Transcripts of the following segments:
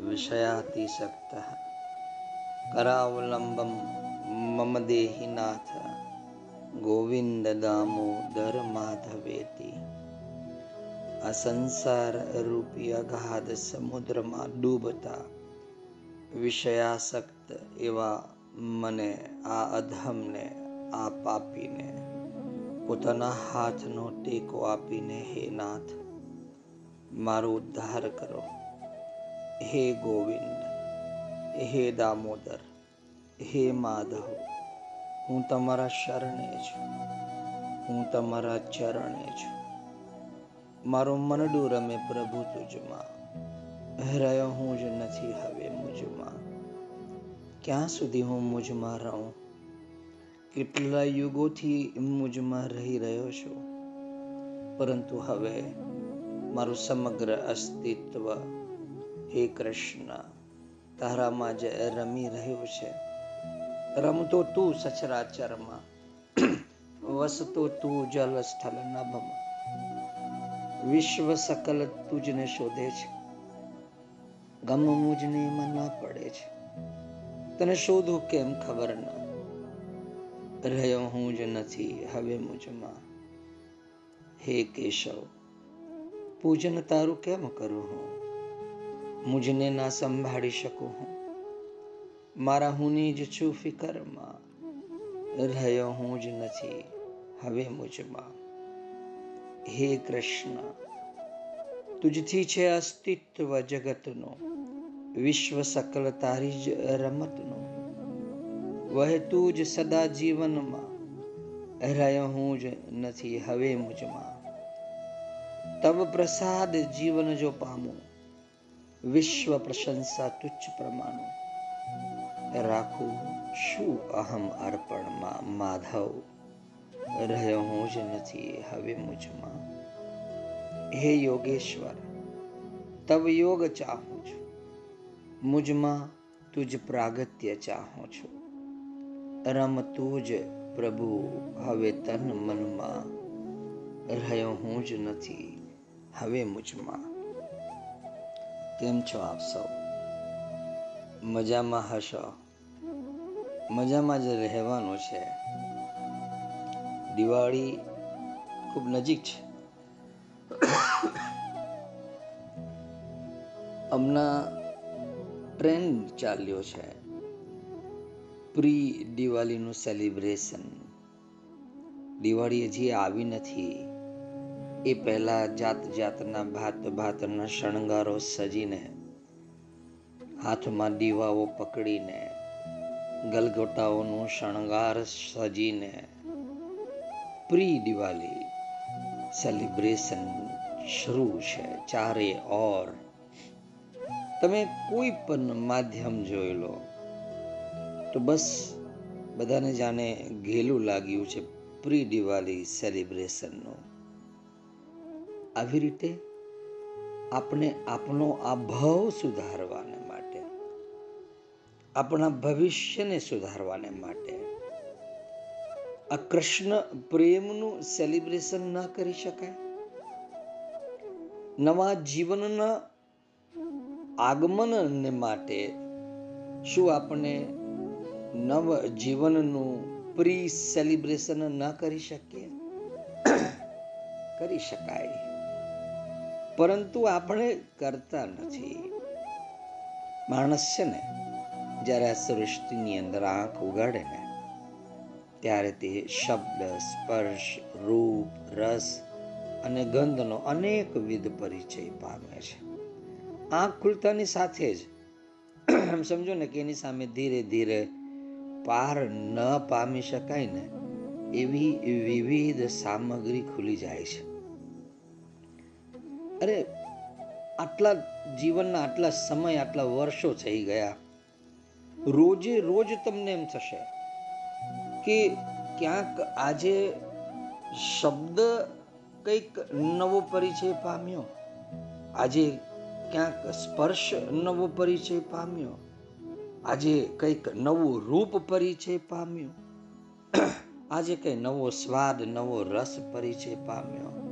પૂર્ણે વિષયાતિસક્ત કરાવલંબમ મમ દેહીનાથ ગોવિંદ દામોદર માધવેતી આ સંસાર રૂપી અગાધ સમુદ્રમાં ડૂબતા વિષયાસક્ત એવા મને આ અધમને આ પાપીને પોતાના હાથનો ટેકો આપીને હે નાથ મારો ઉદ્ધાર કરો હે ગોવિંદ, હે દામોદર, હે માધવ, હું તમારા શરણે છું, હું તમારા ચરણે છું. મારો મનડું રમે પ્રભુ તુજમાં રહ્યો હું જ નથી હવે મુજમાં. ક્યાં સુધી હું મુજમાં રહું? કેટલા યુગોથી મુજમાં રહી રહ્યો છું? પરંતુ હવે મારું સમગ્ર અસ્તિત્વ હે કૃષ્ણ, તારામાં જ રમી રહ્યો છે, રમતો તું સચરાચરમાં, વસતો તું જલ સ્થળ નભમાં. વિશ્વ સકલ તુજને શોધે છે, ગમ મુજને એમાં ના પડે છે. તને શોધું કેમ ખબર ન? રહ્યો હું જ નથી હવે મુજમાં. હે કેશવ, પૂજન તારું કેમ કરું હું? મુજને ના સંભાળી શકું હું મારા હુંની જ છું ફિકરમાં રહ્યો હું જ નથી હવે મુજમાં હે કૃષ્ણ તુજથી છે અસ્તિત્વ જગતનો વિશ્વ સકલ તારી જ રમતનો વહેતું જ સદા જીવનમાં રહ્યો હું જ નથી હવે મુજમાં તવ પ્રસાદ જીવન જો પામું વિશ્વ પ્રશંસા તુચ્છ પ્રમાણું. રાખું શું અહમ અર્પણમાં માધવ? રહ્યો હું જ નથી હવે મુજમાં. હે યોગેશ્વર, તવ યોગ ચાહું છું. મુજમાં તુજ પ્રાગત્ય ચાહું છું. રમ તુજ પ્રભુ, હવે તન મનમાં. રહ્યો હું જ નથી હવે મુજમાં. કેમ છો આપ સૌ? મજામાં હશો? મજામાં જ રહેવાનું છે. દિવાળી ખૂબ નજીક છે. હમણાં ટ્રેન્ડ ચાલ્યો છે. Pre દિવાળીનું celebration. દિવાળી હજી આવી નથી એ પહેલા જાત જાતના ભાત ભાતના શણગારો સજીને, હાથમાં દીવાઓ પકડીને, ગલગોટાઓનું શણગાર સજીને પ્રી દિવાળી સેલિબ્રેશન શરૂ છે ચારે ઓર. તમે કોઈ પણ માધ્યમ જોઈ લો, તો બસ બધાને જાણે ઘેલું લાગ્યું છે પ્રી દિવાળી સેલિબ્રેશનનું આવી રીતે આપણે આપણો આ ભાવ સુધારવાને માટે, આપણા ભવિષ્યને સુધારવાને માટે, આ કૃષ્ણ પ્રેમનું સેલિબ્રેશન ન કરી શકાય. નવા જીવનના આગમનને માટે શું આપણે નવ જીવનનું પ્રી સેલિબ્રેશન ન કરી શકીએ? કરી શકાય. પરંતુ આપણે કરતા નથી. માણસ છે ને, જ્યારે આ સૃષ્ટિની અંદર આંખ ઉગાડે ને, ત્યારે તે શબ્દ, સ્પર્શ, રૂપ, રસ અને ગંધનો અનેકવિધ પરિચય પામે છે. આંખ ખુલતાની સાથે જ એમ સમજો ને કે એની સામે ધીરે ધીરે પાર ન પામી શકાય ને, એવી વિવિધ સામગ્રી ખુલી જાય છે. અરે, આટલા જીવનના આટલા સમય, આટલા વર્ષો થઈ ગયા. રોજે રોજ તમને એમ થશે કે ક્યાંક આજે શબ્દ કંઈક નવો પરિચય પામ્યો. આજે ક્યાંક સ્પર્શ નવો પરિચય પામ્યો. આજે કંઈક નવું રૂપ પરિચય પામ્યો. આજે કંઈ નવો સ્વાદ, નવો રસ પરિચય પામ્યો.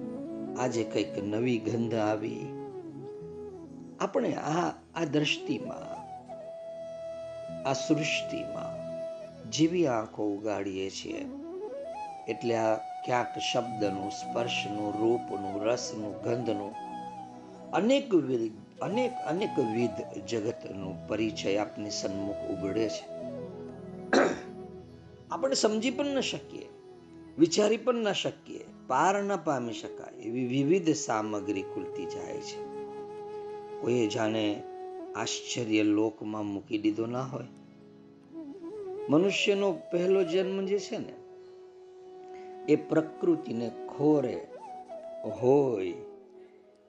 આજે કંઈક નવી ગંધ આવી. આપણે આ આ દ્રષ્ટિમાં આ સૃષ્ટિમાં જેવી આંખો ઉગાડીએ છીએ. એટલે આ ક્યાંક શબ્દનું, સ્પર્શનું, રૂપનું, રસનું, ગંધનું અનેક અનેક અનેકવિધ જગતનો પરિચય આપની સન્મુખ ઉગડે છે. આપણે સમજી પણ ન શકીએ, વિચારી પણ ન શકીએ. પાર ન પામી શકાય એવી વિવિધ સામગ્રી ખુલતી જાય છે. કોઈએ જાણે આશ્ચર્ય લોકમાં મૂકી દીધો ના હોય. મનુષ્યનો પહેલો જન્મ જે છે ને, એ પ્રકૃતિને ખોરે હોય.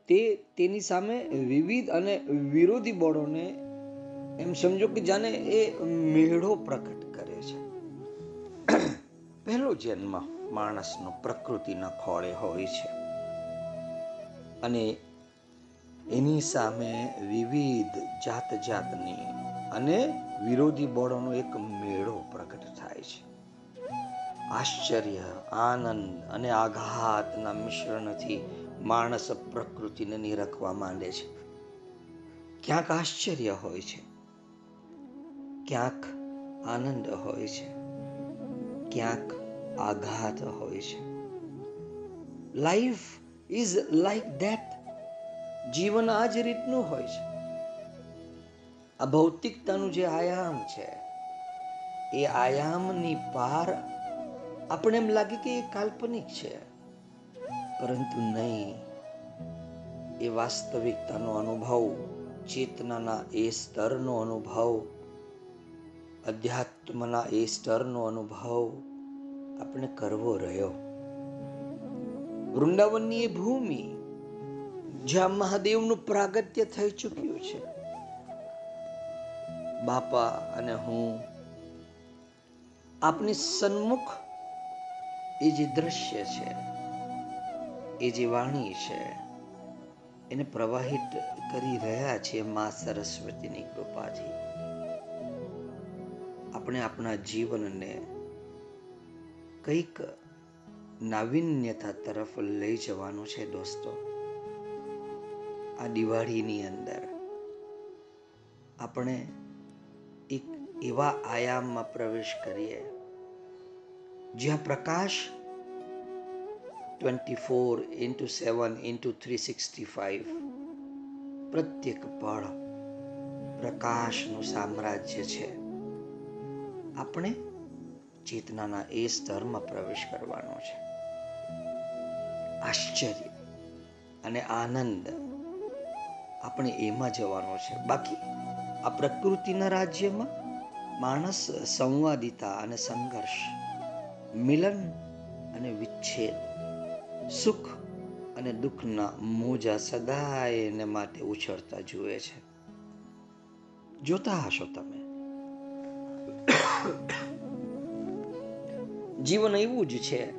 તે તેની સામે વિવિધ અને વિરોધી બળોને એમ સમજો કે જાણે એ મેળો પ્રકટ કરે છે. પહેલો જન્મ માણસનો પ્રકૃતિના ખોળે હોય છે. અને એની સામે વિવિધ જાત જાતની અને વિરોધી બળોનો એક મેળો પ્રગટ થાય છે. આશ્ચર્ય, આનંદ અને આઘાતના મિશ્રણથી માણસ પ્રકૃતિને નિરખવા માંડે છે. ક્યાંક આશ્ચર્ય હોય છે, ક્યાંક આનંદ હોય છે, ક્યાંક આઘાત હોય છે. લાઈફ ઇઝ લાઈક ધેટ જીવન આ જ રીતનું હોય છે. આ ભૌતિકતાનું જે આયામ છે, એ આયામની પાર આપણે એમ લાગે કે એ કાલ્પનિક છે. પરંતુ નહીં, એ વાસ્તવિકતાનો અનુભવ, ચેતનાના એ સ્તરનો અનુભવ, અધ્યાત્મના એ સ્તરનો અનુભવ આપણે કરવો રહ્યો. વૃંદાવનની એ ભૂમિ જ્યાં મહાદેવનું પ્રાગત્ય થઈ ચૂક્યું છે. બાપા અને હું આપની સન્મુખ એ જે દ્રશ્ય છે, એ જે વાણી છે, એને પ્રવાહિત કરી રહ્યા છે મા સરસ્વતીની કૃપાથી. આપણે આપણા જીવનને કંઈક નાવિન્યતા તરફ લઈ જવાનું છે દોસ્તો. આ દિવાળીની અંદર આપણે એક એવા આયામમાં પ્રવેશ કરીએ, જ્યાં પ્રકાશ twenty four into seven into three sixty five પ્રત્યેક પળ પ્રકાશનું સામ્રાજ્ય છે. આપણે ચેતનાના એ સ્તરમાં પ્રવેશ કરવાનો છે. આશ્ચર્ય અને આનંદ આપણે એમાં જવાનો છે. બાકી આ પ્રકૃતિના રાજ્યમાં માણસ સંવાદિતા અને સંઘર્ષ, મિલન અને વિચ્છેદ, સુખ અને દુઃખના મોજા સદાય એને માટે ઉછળતા જુએ છે. જોતા હશો તમે. જીવન એવું જ છે.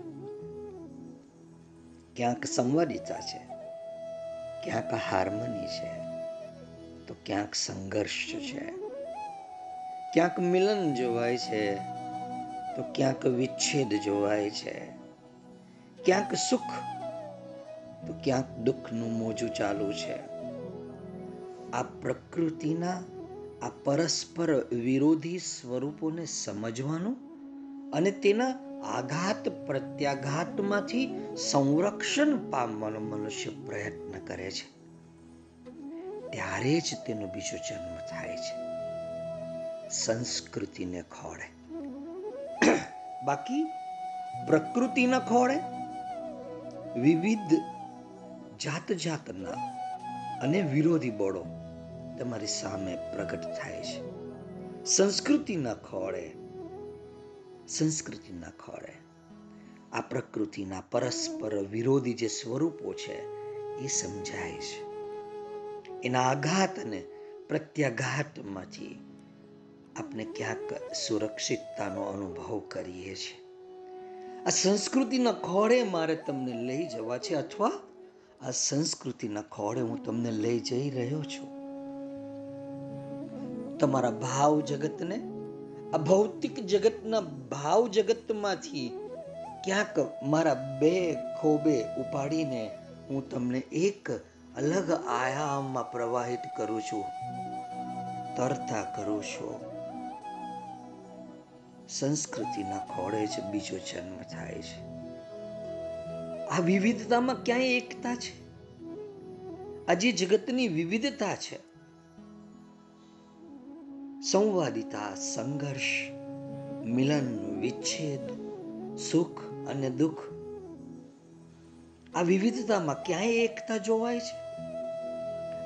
ક્યાંક સંવાદિતા છે, ક્યાંક હાર્મની છે, તો ક્યાંક સંઘર્ષ છે. ક્યાંક મિલન જોવાય છે, તો ક્યાંક વિચ્છેદ જોવાય છે. ક્યાંક સુખ, તો ક્યાંક દુઃખનું મોજું ચાલુ છે. આ પ્રકૃતિના, આ પરસ્પર વિરોધી સ્વરૂપોને સમજવાનું અને તેના આઘાત પ્રત્યાઘાતમાંથી સંરક્ષણ પામવાનો મનુષ્ય પ્રયત્ન કરે છે. ત્યારે જ તેનો બીજો જન્મ થાય છે. સંસ્કૃતિને ખોળે. બાકી પ્રકૃતિના ખોળે. વિવિધ જાત જાતના અને વિરોધી બળો તમારી સામે પ્રગટ થાય છે. સંસ્કૃતિના ખોળે. સંસ્કૃતિના ખોળે. આ પ્રકૃતિના પરસ્પર વિરોધી જે સ્વરૂપો છે, એ સમજાય છે. એના આઘાત અને પ્રત્યાઘાતમાંથી આપણે ક્યાંક સુરક્ષિતતાનો અનુભવ કરીએ છીએ. આ સંસ્કૃતિના ખોળે મારે તમને લઈ જવા છે અથવા આ સંસ્કૃતિના ખોળે હું તમને લઈ જઈ રહ્યો છું. તમારા ભાવ જગતને આ ભૌતિક જગતના ભાવ જગતમાંથી ક્યાંક મારા બે ખોબે ઉપાડીને હું તમને એક અલગ આયામમાં પ્રવાહિત કરું છું, તરતા કરું છું. સંસ્કૃતિના ખોળે જ બીજો જન્મ થાય છે. આ વિવિધતામાં ક્યાંય એકતા છે? આ જે જગતની વિવિધતા છે. સંવાદિતા, સંઘર્ષ, મિલન, વિચ્છેદ, સુખ અને દુઃખ. આ વિવિધતામાં ક્યાંય એકતા જોવાય છે?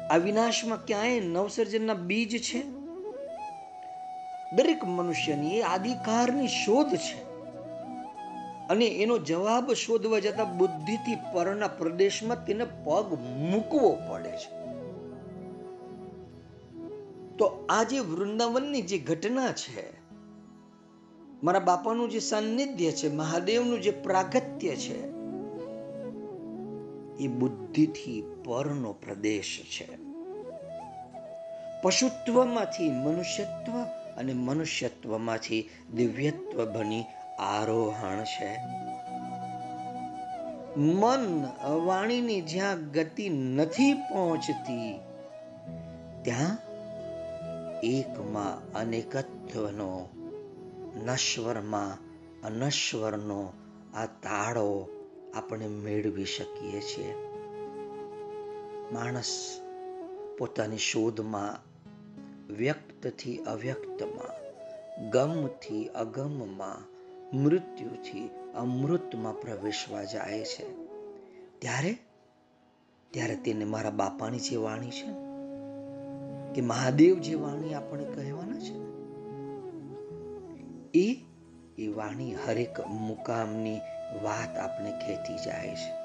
આ વિનાશમાં ક્યાંય નવસર્જનના બીજ છે? દરેક મનુષ્યની એ આદિકારની શોધ છે. અને એનો જવાબ શોધવા જતા બુદ્ધિથી પરના પ્રદેશમાં તેને પગ મૂકવો પડે છે. તો આ જે વૃંદાવનની જે ઘટના છે, મારા બાપાનું જે સાનિધ્ય છે, મહાદેવનું જે પ્રાગત્ય છે, એ બુદ્ધિથી પરનો પ્રદેશ છે. પશુત્વમાંથી મનુષ્યત્વ અને મનુષ્યત્વમાંથી દિવ્યત્વ બની આરોહણ છે. મન વાણીની જ્યાં ગતિ નથી પહોંચતી, ત્યાં એકમાં અનેકત્વનો નશ્વરમાં અનશ્વરનો આ તાળો આપણે મેળવી શકીએ છીએ. માણસ પોતાની શોધમાં, વ્યક્તથી અવ્યક્તમાં, ગમથી અગમમાં, મૃત્યુથી અમૃતમાં પ્રવેશવા જાય છે. ત્યારે? ત્યારે તેને મારા બાપાની જે વાણી છે કે મહાદેવ જે વાણી આપણે કહેવાના છે એ એ વાણી હરેક મુકામની વાત આપણે કહેતી જાય છે.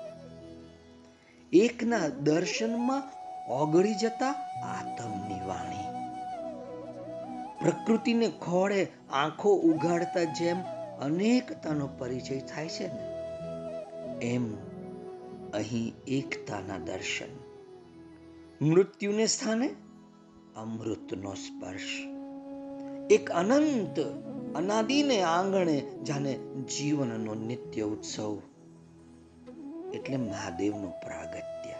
એકના દર્શનમાં ઓગળી જતા આતમની વાણી. પ્રકૃતિને ખોળે આંખો ઉગાડતા જેમ અનેકતાનો પરિચય થાય છે ને, એમ અહીં એકતાના દર્શન. મૃત્યુને સ્થાને અમૃતનો સ્પર્શ. એક અનંત અનાદિને આંગણે જાણે જીવનનો નિત્ય ઉત્સવ. એટલે મહાદેવનું પ્રાગત્ય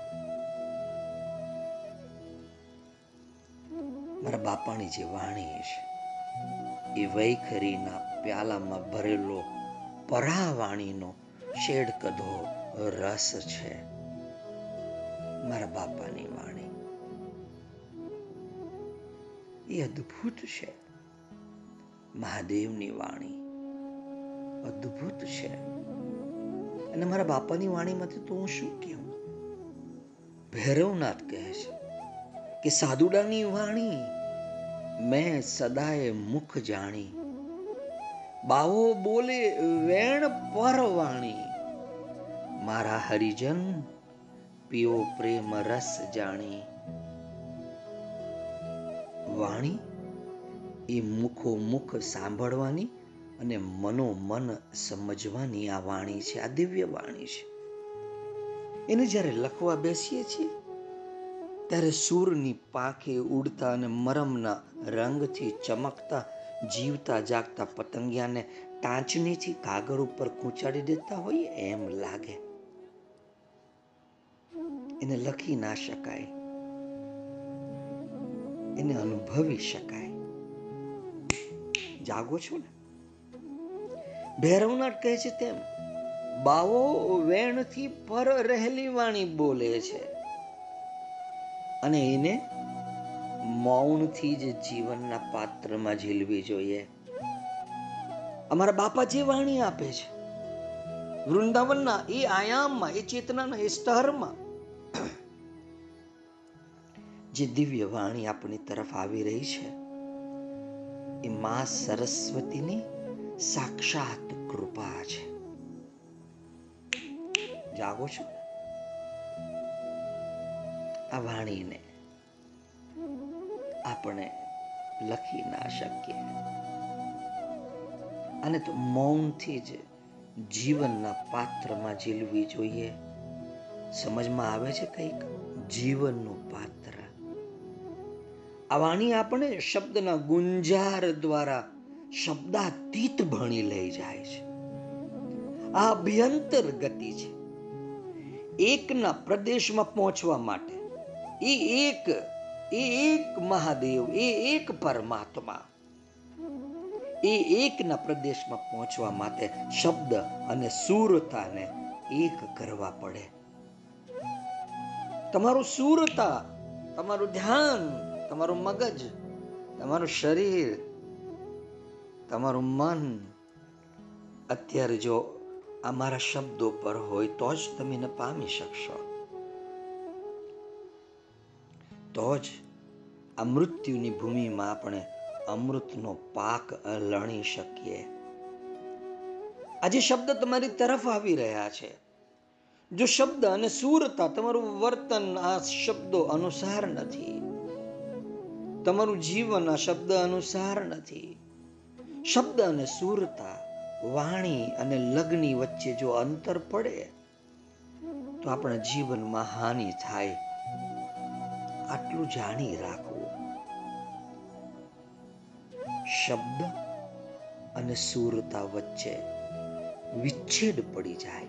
મારા બાપાની જે વાણી છે, એ વૈખરીના પ્યાલામાં ભરેલો પરાવાણીનો શેડ કદો રસ છે. મારા બાપાની વાણી. એ અદ્ભુત છે. મહાદેવની વાણી અદ્ભુત છે. અને મારા બાપાની વાણીમાંથી તો હું શું કહું ભૈરવનાથ કહે છે કે, સાધુડાની વાણી મેં સદાય મુખ જાણી. બાવો બોલે વેણ પર વાણી. મારા હરિજન, પીઓ પ્રેમ રસ જાણી. વાણી, એ મુખો મુખ સાંભળવાની અને મનોમન સમજવાની આ વાણી છે, આ દિવ્ય વાણી છે. એને જ્યારે લખવા બેસીએ છીએ, ત્યારે સૂરની પાંખે ઉડતા અને મરમના રંગથી ચમકતા, જીવતા જાગતા પતંગિયાને ટાંચનીથી કાગળ ઉપર કૂંચાડી દેતા હોય એમ લાગે. એને લખી ના શકાય. એને અનુભવી શકાય. જાગો છો ને? ભૈરવનાથ કહે છે તેમ, બાવો વેણથી પર રહેલી વાણી બોલે છે. અને એને મૌનથી જ જીવનના પાત્રમાં ઝીલવી જોઈએ. અમારા બાપા જે વાણી આપે છે, વૃંદાવનના, એ આયામમાં, એ ચેતનાના, એ સ્તરમાં જે દિવ્ય વાણી આપણી તરફ આવી રહી છે, એ મા સરસ્વતીની સાક્ષાત કૃપા છે. જાગો છો? આ વાણીને આપણે લખી ના શકીએ. અને તો મૌનથી જ જીવનના પાત્રમાં ઝીલવી જોઈએ. સમજમાં આવે છે કંઈક? જીવનનું પાત્ર. આ વાણી આપણે શબ્દના ગુંજાર દ્વારા શબ્દાતીત ભણી લઈ જાય છે. આ અભ્યંતર ગતિ છે. એકના પ્રદેશમાં પહોંચવા માટે એ એક એ એક મહાદેવ, એ એક પરમાત્મા, એ એકના પ્રદેશમાં પહોંચવા માટે શબ્દ અને સુરતાને એક કરવા પડે. તમારું સુરતા, તમારું ધ્યાન તમારું મગજ, તમારું શરીર, તમારું મન. અત્યારે જો અમારા શબ્દો પર હોય તો જ તમે એને પામી શકશો. તો જ આ મૃત્યુની ભૂમિમાં આપણે અમૃતનો પાક લણી શકીએ. આજે શબ્દ તમારી તરફ આવી રહ્યા છે. જો શબ્દ અને સુરતા તમારું વર્તન આ શબ્દો અનુસાર નથી. તમારું જીવન આ શબ્દ અનુસાર નથી. શબ્દ અને સુરતા, વાણી અને લગ્ની વચ્ચે જો અંતર પડે, તો આપણા જીવનમાં હાનિ થાય. આટલું જાણી રાખવું. શબ્દ અને સુરતા વચ્ચે વિચ્છેદ પડી જાય.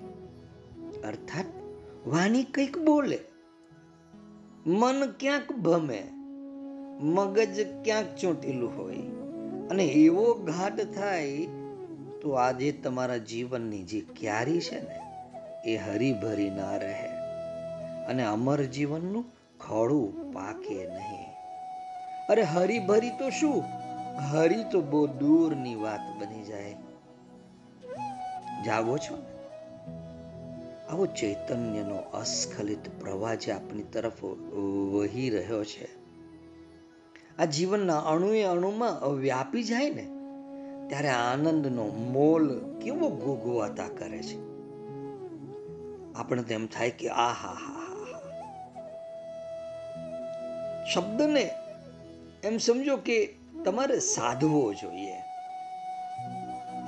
અર્થાત, વાણી કંઈક બોલે, મન ક્યાંક ભમે મગજ ક્યાંક ચોંટેલું હોય અને એવો ઘાટ થાય, તો આજે તમારા જીવનની જે ક્યારી છે ને, એ હરીભરી ના રહે. અને અમર જીવનનું ખોળું પાકે નહીં. અરે હરીભરી તો શું? હરી તો બહુ દૂરની વાત બની જાય. જાગો છો આવો ચૈતન્યનો અસ્ખલિત પ્રવાહ જે આપણી તરફ વહી રહ્યો છે. આ જીવનના અણુએ અણુમાં વ્યાપી જાય ને, ત્યારે આનંદનો મોલ કેવો ગોગવાતા કરે છે. આપણે તેમ થાય કે આ હા હા હા. શબ્દને એમ સમજો કે તમારે સાધવો જોઈએ.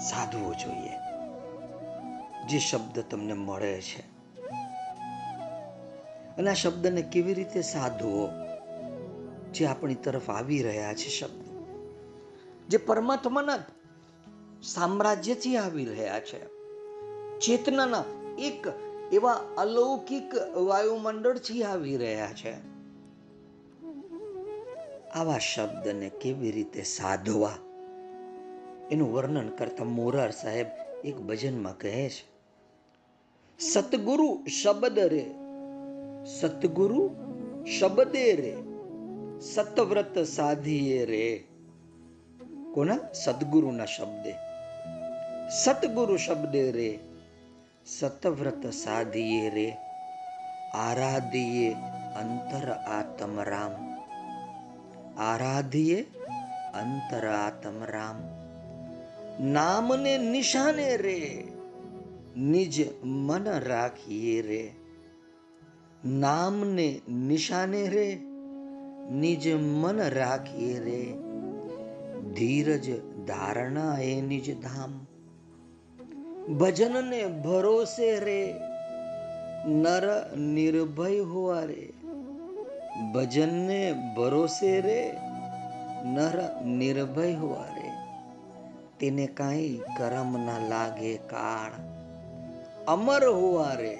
સાધવો જોઈએ. જે શબ્દ તમને મળે છે. અને આ શબ્દને કેવી રીતે સાધવો? જે આપણી તરફ આવી રહ્યા છે શબ્દ. જે પરમાત્માના સામ્રાજ્યથી આવી રહ્યા છે. ચેતનાના એક એવા અલૌકિક વાયુમંડળથી આવી રહ્યા છે. આવા શબ્દને કેવી રીતે સાધવા? એનું વર્ણન કરતા મોરાર સાહેબ એક ભજનમાં કહે છે. સતગુરુ શબ્દ રે, સતગુરુ શબ્દે રે. સતવ્રત સાધીએ રે કોના સદગુરુના શબ્દે સતગુરુ શબ્દે રે સતવ્રત સાધીએ રે આરાધીએ અંતર આત્મ રામ આરાધીએ અંતર આત્મ રામ નામને નિશાને રે નિજ મન રાખીએ રે નામને નિશાને રે નિજ મન રાખીએ રે. ધીરજ ધારણા એ નિજ ધામ. ભજનને ભરોસે રે. નર નિર્ભય હોવા રે. ભજનને ભરોસે રે. નર નિર્ભય હોવા રે. તેને કાંઈ કરમ ના લાગે કાળ. અમર હોવા રે.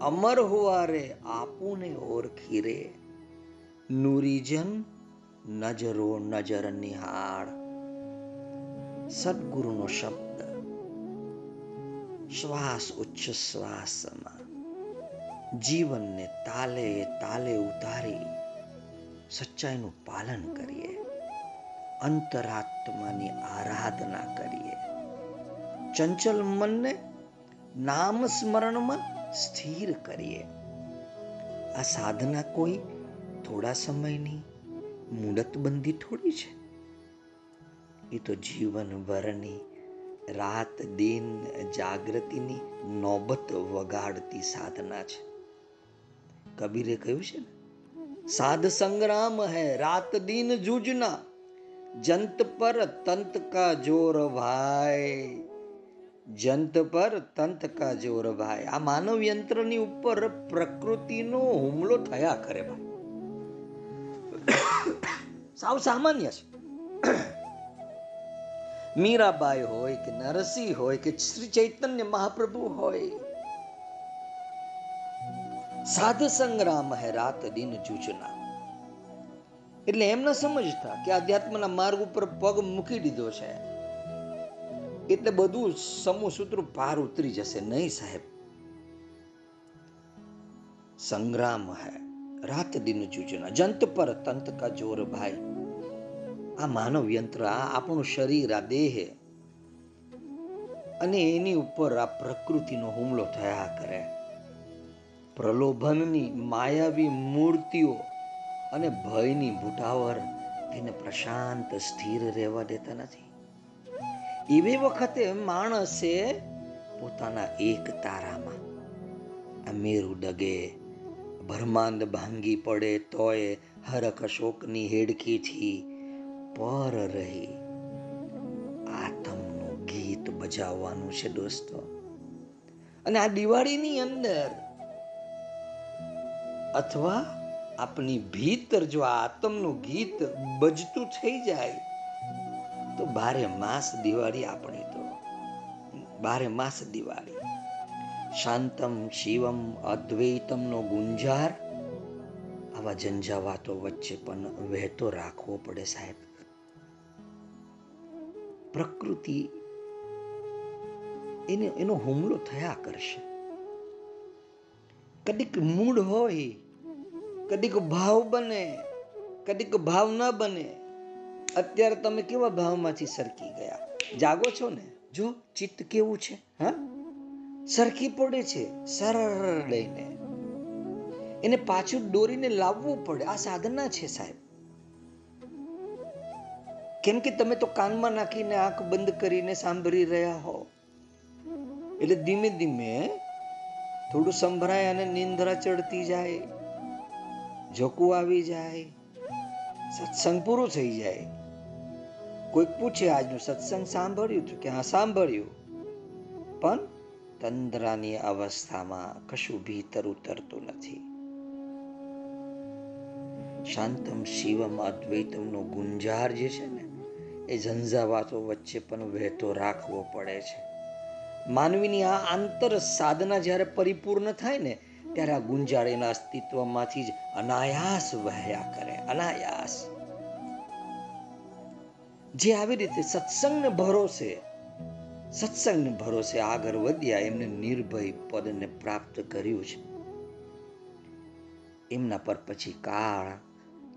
અમર હોવા રે. આપુને ઓળખી રે. નુરીજન નજરો નજર નિહાળ. સદગુરુનો શબ્દ. શ્વાસ, ઉચ્ચ શ્વાસમાં. જીવનને તાલે તાલે ઉતારી સચ્ચાઈનું પાલન કરીએ. અંતરાત્માની આરાધના કરીએ. ચંચલ મનને નામ સ્મરણમાં સ્થિર કરીએ. આ સાધના કોઈ થોડા સમયની મુદતબંધી થોડી છે. એ તો જીવનભરની રાત દિન જાગૃતિની નોબત વગાડતી સાધના છે. કબીરે કહ્યું છે ને, સાધ સંગ્રામ હૈ, રાત દિન જૂજના, જંત પર તંત કા જોર ભાઈ, જંત પર તંત કા જોર ભાઈ. આ માનવ યંત્રની ઉપર પ્રકૃતિનો હુમલો થયા કરે ભાઈ. સાવ સામાન્ય છે. મીરાબાઈ હોય કે નરસિંહ હોય કે શ્રી ચૈતન્ય મહાપ્રભુ હોય. સાધ સંગ્રામ હે રાત દિન જૂજના. એટલે એમ ન સમજતા કે આધ્યાત્મના માર્ગ ઉપર પગ મૂકી દીધો છે. એટલે બધું સમૂહ સૂત્ર પાર ઉતરી જશે નહીં સાહેબ. સંગ્રામ હે રાત દિન જૂજના. જંત પર તંત કા જોર ભાઈ. આ માનવ યંત્ર, આ આપણું શરીર, આ દેહ. અને એની ઉપર આ પ્રકૃતિનો હુમલો થયા કરે. પ્રલોભનની માયાવી મૂર્તિઓ અને ભયની ભૂટાવર તેને પ્રશાંત, સ્થિર રહેવા દેતા નથી. એવી વખતે માણસે પોતાના એક તારામાં આ મેરુ ડગે ભરમાંદ ભાંગી પડે તોય હરખ શોકની હેડકીથી પર રહી. આતમનું ગીત બજાવવાનું છે દોસ્તો. અને આ દિવાળીની અંદર અથવા આપની ભીતર જો આતમનું ગીત બજતું થઈ જાય, તો બારે માસ દિવાળી આપણી તો. બારે માસ દિવાળી. શાંતમ શિવમ અદ્વૈતમનો ગુંજાર. આવા ઝંઝાવાતો વચ્ચે પણ વહેતો રાખવો પડે સાહેબ. પ્રકૃતિ એને એનો હુમલો થયા કરશે. કદીક મૂડ હોય, કદીક ભાવ બને, કદીક ભાવ ન બને, અત્યારે તમે કેવા ભાવમાંથી સરકી ગયા? જાગો છો ને? જો, ચિત્ત કેવું છે? હા? સરખી પડે છે, સરળ લઈને. એને પાછું દોરીને લાવવું પડે. આ સાધના છે સાહેબ. કેમ કે તમે તો કાનમાં નાખીને આંખ બંધ કરીને સાંભળી રહ્યા હો. એટલે ધીમે ધીમે થોડું સંભળાય અને નિંદ્રા ચડતી જાય જોકું આવી જાય, સત્સંગ પૂરો થઈ જાય. કોઈક પૂછે, આજનું સત્સંગ સાંભળ્યું હતું કે, હા, સાંભળ્યું. પણ તંદ્રાની અવસ્થામાં કશું ભીતર ઉતરતું નથી. શાંતમ શિવમ અદ્વૈતમનો ગુંજાર જે છે ને એ ઝંઝાવાતો વચ્ચે પણ વહેતો રાખવો પડે છે. માનવીની આ આંતર સાધના જ્યારે પરિપૂર્ણ થાય ને, ત્યારે આ ગુંજાળીના અસ્તિત્વમાંથી જ અનાયાસ વહ્યા કરે, અનાયાસ. જે આવી રીતે સત્સંગને ભરોસે સત્સંગને ભરોસે આગળ વધ્યા, એમને નિર્ભય પદને પ્રાપ્ત કર્યું છે. એમના પર પછી કાળ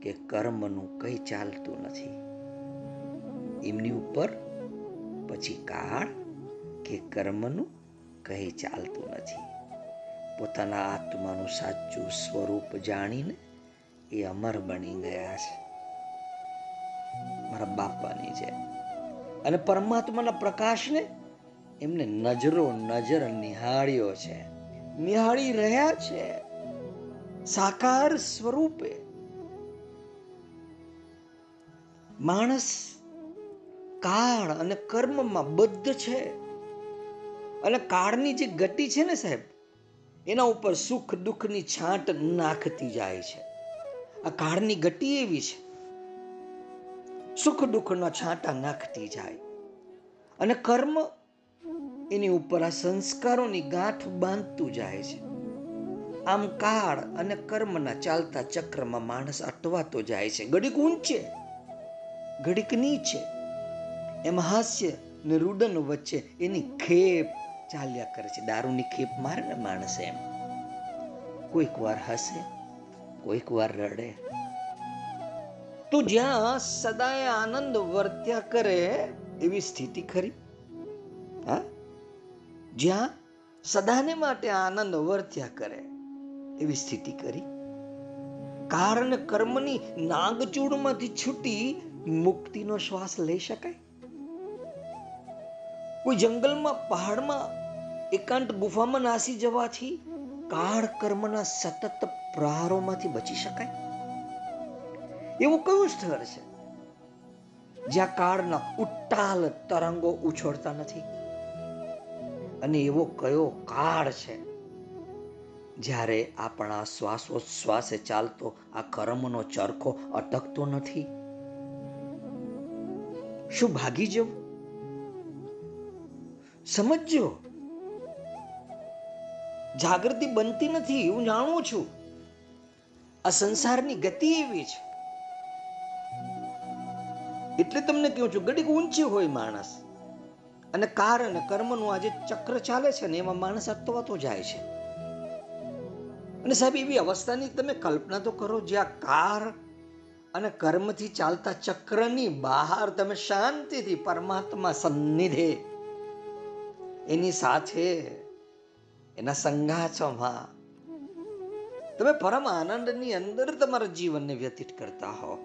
કે કર્મનું કંઈ ચાલતું નથી. એમની ઉપર પછી કાળ કે કર્મનું કહે ચાલતું નથી. પોતાના આત્માનું સાચું સ્વરૂપ જાણીને એ અમર બની ગયા છે. મારા બાપાની છે અને પરમાત્માના પ્રકાશને એમને નજરો નજર નિહાળ્યો છે. નિહાળી રહ્યા છે. સાકાર સ્વરૂપે. માણસ કાળ અને કર્મમાં બદ્ધ છે. અને કાળની જે ગતિ છે ને સાહેબ, એના ઉપર સુખ દુઃખની છાંટ નાખતી જાય છે. આ કાળની ગતિ એવી છે. સુખ દુઃખના છાંટા નાખતી જાય. અને કર્મ એની ઉપર આ સંસ્કારોની ગાંઠ બાંધતું જાય છે. આમ કાળ અને કર્મના ચાલતા ચક્રમાં માણસ અટવાતો જાય છે. ઘડીક ઊંચે, ઘડીક નીચે. એમ હાસ્ય ને રૂડન વચ્ચે એની ખેપ ચાલ્યા કરે છે. દારૂની ખેપ મારે ને માણસ એમ. કોઈક વાર હસે, કોઈક વાર રડે. તો જ્યાં સદાય આનંદ વર્ત્યા કરે એવી સ્થિતિ ખરી? હા? જ્યાં સદાને માટે આનંદ વર્ત્યા કરે એવી સ્થિતિ કરી કારણ કર્મની નાગચૂડમાંથી છૂટી મુક્તિનો શ્વાસ લઈ શકાય? કોઈ જંગલમાં, પહાડમાં, એકાંત ગુફામાં નાસી જવાથી કાળ કર્મના સતત પ્રહારોમાંથી બચી શકાય? એવું કયું સ્થળ છે જ્યાં કાળના ઉટ્ટાલ તરંગો ઉછળતા નથી? અને એવો કયો કાળ છે જ્યારે આપણા શ્વાસોશ્વાસે ચાલતો આ કર્મનો ચરખો અટકતો નથી? શું ભાગી જવું? સમજજો જાગૃતિ બનતી નથી હું જાણું છું. આ સંસારની ગતિ એવી છે. એટલે તમને કહું છું, ઘડીક ઊંચી હોય માણસ. અને કાર અને કર્મનું આજે ચક્ર ચાલે છે ને, એમાં માણસ અટવાતો જાય છે. અને સાહેબ, એવી અવસ્થાની તમે કલ્પના તો કરો, જ્યાં કાર અને કર્મથી ચાલતા ચક્રની બહાર તમે શાંતિથી પરમાત્મા સન્નિધે એની સાથે એના સંઘાચોમાં તમે પરમ આનંદની અંદર તમારા જીવનને વ્યતીત કરતા હો.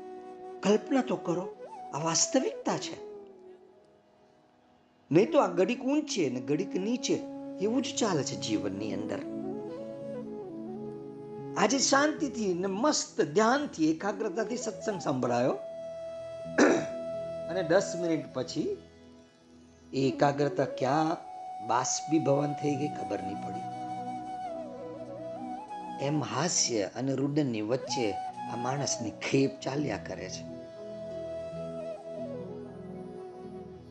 કલ્પના તો કરો, આ વાસ્તવિકતા છે. નહીં તો આ ગડીક ઊંચે ને ગડીક નીચે એવું જ ચાલે છે જીવનની અંદર. આજે શાંતિથી ને મસ્ત ધ્યાનથી, એકાગ્રતાથી સત્સંગ સંભળાયો. અને દસ મિનિટ પછી એકાગ્રતા ક્યાં બાષ્પીભવન થઈ ગઈ, ખબર નહીં પડી. એમ હાસ્ય અને રુદનની વચ્ચે આ માણસની ખેપ ચાલ્યા કરે છે.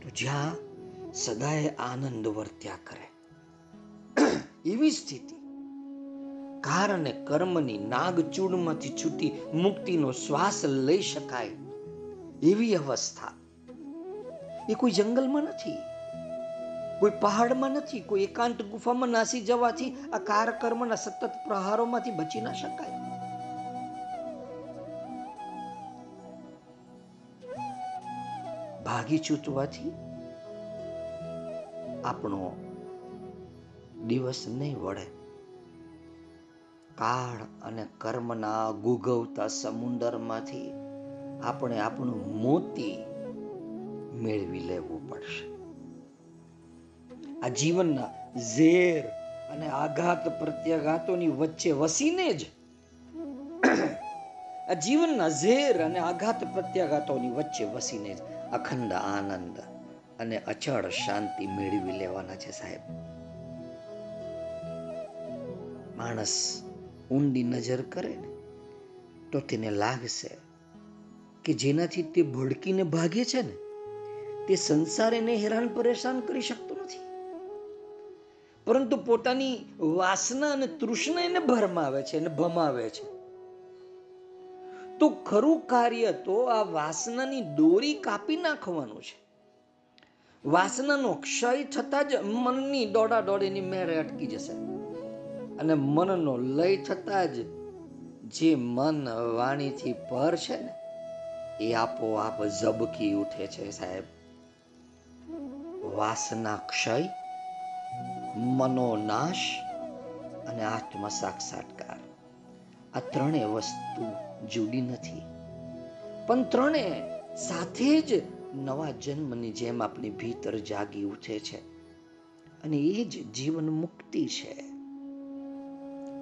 તો જ્યાં સદાય આનંદ વર્ત્યા કરે. એવી સ્થિતિ. કાર અને કર્મની નાગચૂડમાંથી છૂટી મુક્તિનો શ્વાસ લઈ શકાય એવી અવસ્થા. એ કોઈ જંગલમાં નથી. કોઈ પહાડમાં નથી, કોઈ એકાંત ગુફામાં નાસી જવાથી આ કાર કર્મના સતત પ્રહારોમાંથી બચી ના શકાય. ભાગી છૂટવાથી આપણો દિવસ નહીં વળે. કાળ અને કર્મના ગુગવતા સમુંદરમાંથી આપણે આપણું મોતી મેળવી લેવું પડશે. આ જીવનના ઝેર અને આઘાત પ્રત્યાઘાતોની વચ્ચે વસીને જ આ જીવનના ઝેર અને આઘાત પ્રત્યાઘાતોની વચ્ચે વસીને જ અખંડ આનંદ અને અચળ શાંતિ મેળવી લેવાના છે સાહેબ. માણસ ઊંડી નજર કરે ને તો તેને લાગશે કે જેનાથી તે ભડકીને ભાગે છે ને તે સંસાર એને હેરાન પરેશાન કરી શકતો પરંતુ પોતાની વાસના અને તૃષ્ણા એને ભરમાવે છે અને ભમાવે છે. તો ખરું કાર્ય તો આ વાસનાની દોરી કાપી નાખવાનું છે. વાસનાનો ક્ષય થતા જ મનની દોડા દોડીની મેરે અટકી જશે. અને મનનો લય થતા જ જે મન વાણીથી પર છે ને, એ આપોઆપ ઝબકી ઉઠે છે સાહેબ. વાસના ક્ષય મનોનાશ અને આત્મ સાક્ષાત્કાર. આ ત્રણેય વસ્તુ જુદી નથી. પણ ત્રણે સાથે જ નવા જન્મની જેમ આપણી ભીતર જાગી ઉઠે છે. અને એ જ જીવન મુક્તિ છે.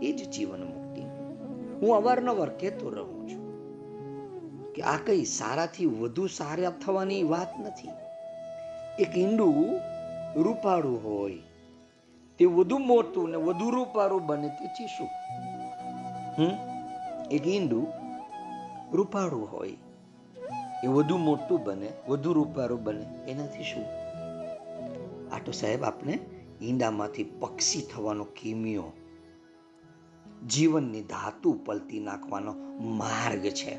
એ જ જીવન મુક્તિ. હું અવારનવાર કહેતો રહું છું કે આ કઈ સારાથી વધુ સારા થવાની વાત નથી. એક ઈંડું રૂપાળું હોય તે વધુ મોટું ને વધુ રૂપાળું બને તેથી શું હમ? એક ઈંડું રૂપાળું હોય. એ વધુ મોટું બને, વધુ રૂપાળું બને, એનાથી શું? આ તો સાહેબ આપણે ઈંડામાંથી પક્ષી થવાનો કિમિયો, જીવનની ધાતુ પલતી નાખવાનો માર્ગ છે,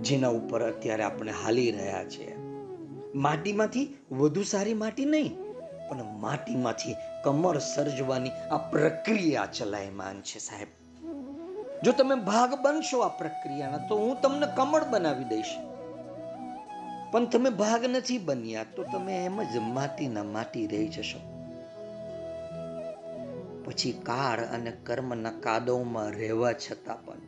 જેના ઉપર અત્યારે આપણે હાલી રહ્યા છીએ માટીમાંથી વધુ સારી માટી નહીં, પણ માટીમાંથી કમર સર્જવાની આ પ્રક્રિયા ચલાયમાન છે સાહેબ. જો તમે ભાગ બનશો આ પ્રક્રિયાના, તો હું તમને કમળ બનાવી દઈશ. પણ તમે ભાગ નથી બન્યા, તો તમે એમ જ માટીના માટી રહી જશો. પછી કાળ અને કર્મના કાદવમાં રહેવા છતાં પણ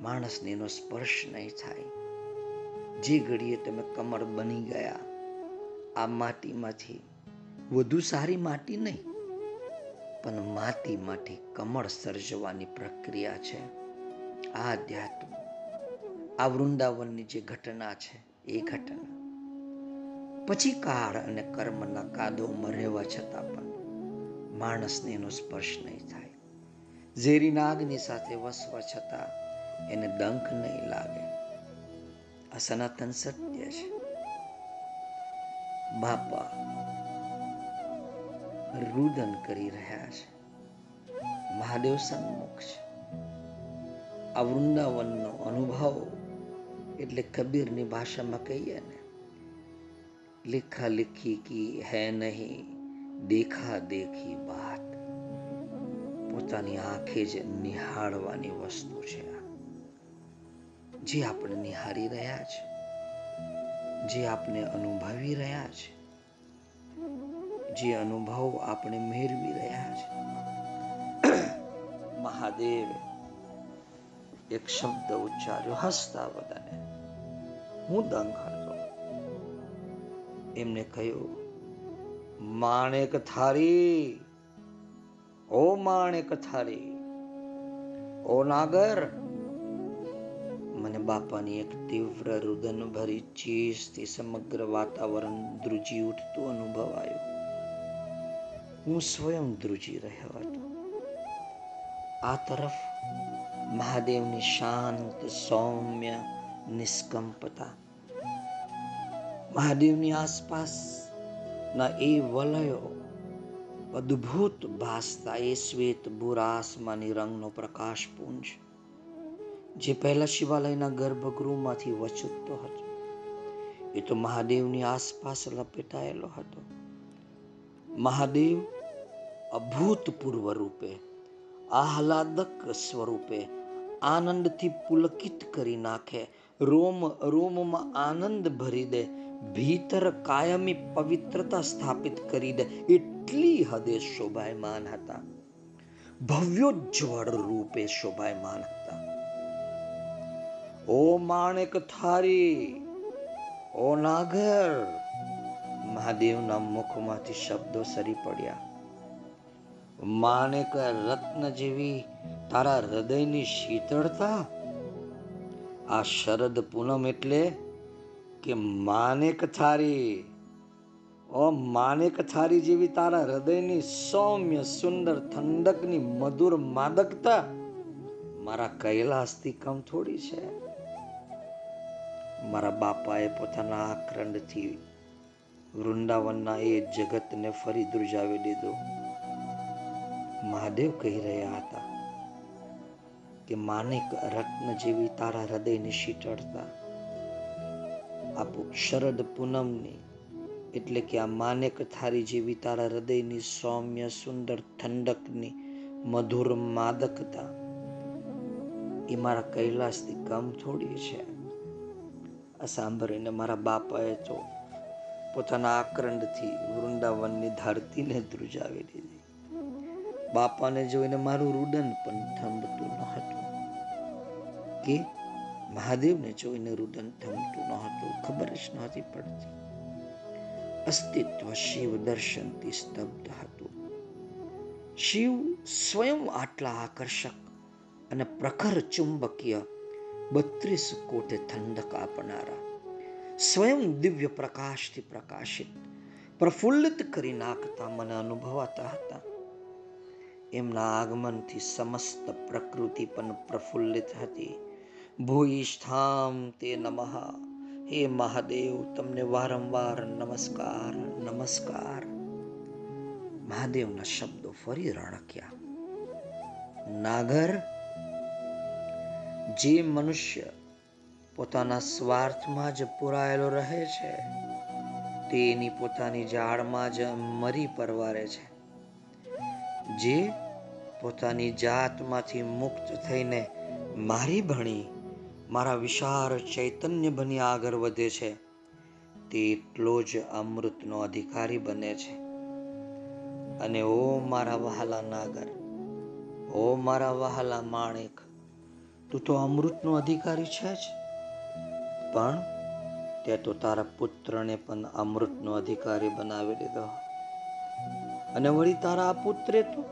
માણસને એનો સ્પર્શ નહીં થાય. જે ઘડીએ તમે કમળ બની ગયા, આ માટીમાંથી વધુ સારી માટી નહીં, પણ માટીમાંથી કમળ સર્જવાની પ્રક્રિયા છે. આ અધ્યાત્મ આ વૃંદાવનની જે ઘટના છે, એ ઘટના. પછી કાળ અને કર્મના કાદોમાં રહેવા છતાં પણ માણસને એનો સ્પર્શ નહીં થાય. ઝેરી નાગની સાથે વસવા છતાં એને ડંખ નહીં લાગે. આ સનાતન સત્ય છે. બાપા રુદન કરી રહ્યા છે. મહાદેવ સન્મુખ છે. આ વૃંદાવનનો અનુભવ એટલે કબીરની ભાષામાં કહીએ ને લેખા લેખી કી હે નહીં, દેખા દેખી વાત પોતાની આંખે જ નિહાળવાની વસ્તુ છે જે આપણે નિહાળી રહ્યા છે, જે આપણે અનુભવી રહ્યા છે જે અનુભવ આપણે મેળવી રહ્યા છે. મહાદેવ, એક શબ્દ ઉચ્ચાર્યો, હસતા બધાને. હું દંગ હતો. એમને કહ્યું, માણેક થારી, ઓ માણેક થારી, ઓ નાગર. મને બાપાની એક તીવ્ર રુદન ભરી ચીસથી સમગ્ર વાતાવરણ ધ્રુજી ઉઠતું અનુભવાયું. હું સ્વયં ધ્રુજી રહ્યો હતો. આ તરફ મહાદેવની શાંત, સૌમ્ય, નિષ્કંપતા. મહાદેવની આસપાસના એ વલયો અદ્ભુત ભાસતા એ શ્વેત ભૂરા રંગનો પ્રકાશ પુંજ જે પહેલા શિવાલયના ગર્ભગૃહમાંથી વચુકતો હતો. એ તો મહાદેવની આસપાસ લપેટાયેલો હતો. મહાદેવ અભૂતપૂર્વ રૂપે, આહલાદક સ્વરૂપે, આનંદથી પુલકિત કરી નાખે, રોમ, રોમમાં આનંદ ભરી દે, ભીતર કાયમી પવિત્રતા સ્થાપિત કરી દે, એટલી હદે શોભાયમાન હતા. ભવ્યોજ્જવળ રૂપે શોભાયમાન હતા. ઓ માણેક થારી, ઓ નાગર, મહાદેવના મુખમાંથી શબ્દો સરી પડ્યા. માણેક રત્ન જેવી તારા હૃદયની શીતળતા? આ શરદ પૂનમ એટલે કે માનેક થારી. ઓ માનેક થારી જેવી તારા હૃદયની સૌમ્ય, સુંદર, ઠંડકની મધુર માદકતા મારા કૈલાસથી કમ થોડી છે. મારા બાપાએ પોતાના આક્રંડથી વૃંદાવનના એ જગતને ફરી ધ્રુજાવી દીધું. મહાદેવ કહી રહ્યા હતા કે માનિક રત્ન જેવી તારા હૃદયની શીતળતા. આપો શરદ પૂનમની, એટલે કે આ માનેક થારી જેવી તારા હૃદયની સૌમ્ય સુંદર ઠંડકની મધુર માદકતા. એ મારા કૈલાસથી કમ થોડી છે. આ સાંભળીને મારા બાપાએ તો પોતાના આક્રંડથી વૃંદાવનની ધરતીને ધ્રુજાવી દીધી. બાપાને જોઈને મારું રુદન પણ થંભતું ન હતું. કે મહાદેવને જોઈને રુદન થમતું ન હતું, ખબર જ નહોતી પડતી. અસ્તિત્વ શિવ દર્શનથી સ્તબ્ધ હતું. શિવ સ્વયં આટલા આકર્ષક અને પ્રખર ચુંબકીય બત્રીસ કોટે ઠંડક આપનારા, સ્વયં દિવ્ય પ્રકાશથી પ્રકાશિત, પ્રફુલ્લિત કરી નાખતા મને અનુભવાતા હતા. એમના આગમનથી સમસ્ત પ્રકૃતિ પણ પ્રફુલ્લિત હતી. ભૂઈષ્ઠામ તે નમઃ. હે મહાદેવ, તમને વારંવાર નમસ્કાર નમસ્કાર. મહાદેવના શબ્દો ફરી રણક્યા. નાગર, જે મનુષ્ય પોતાના સ્વાર્થમાં જ પુરાયેલો રહે છે તે એની પોતાની જાળમાં જ મરી પરવારે છે. જે પોતાની જાતમાંથી મુક્ત થઈને મારી ભણી મારા વિશાળ ચૈતન્ય બની આગળ વધે છે. તે એટલો જ અમૃતનો અધિકારી બને છે. અને ઓ મારા વહાલા નાગર, ઓ મારા વહાલા માણેક, તું તો અમૃતનો અધિકારી છે જ. પણ તે તો તારા પુત્રને પણ અમૃતનો અધિકારી બનાવી દીધો. અને વળી તારા પુત્રે તો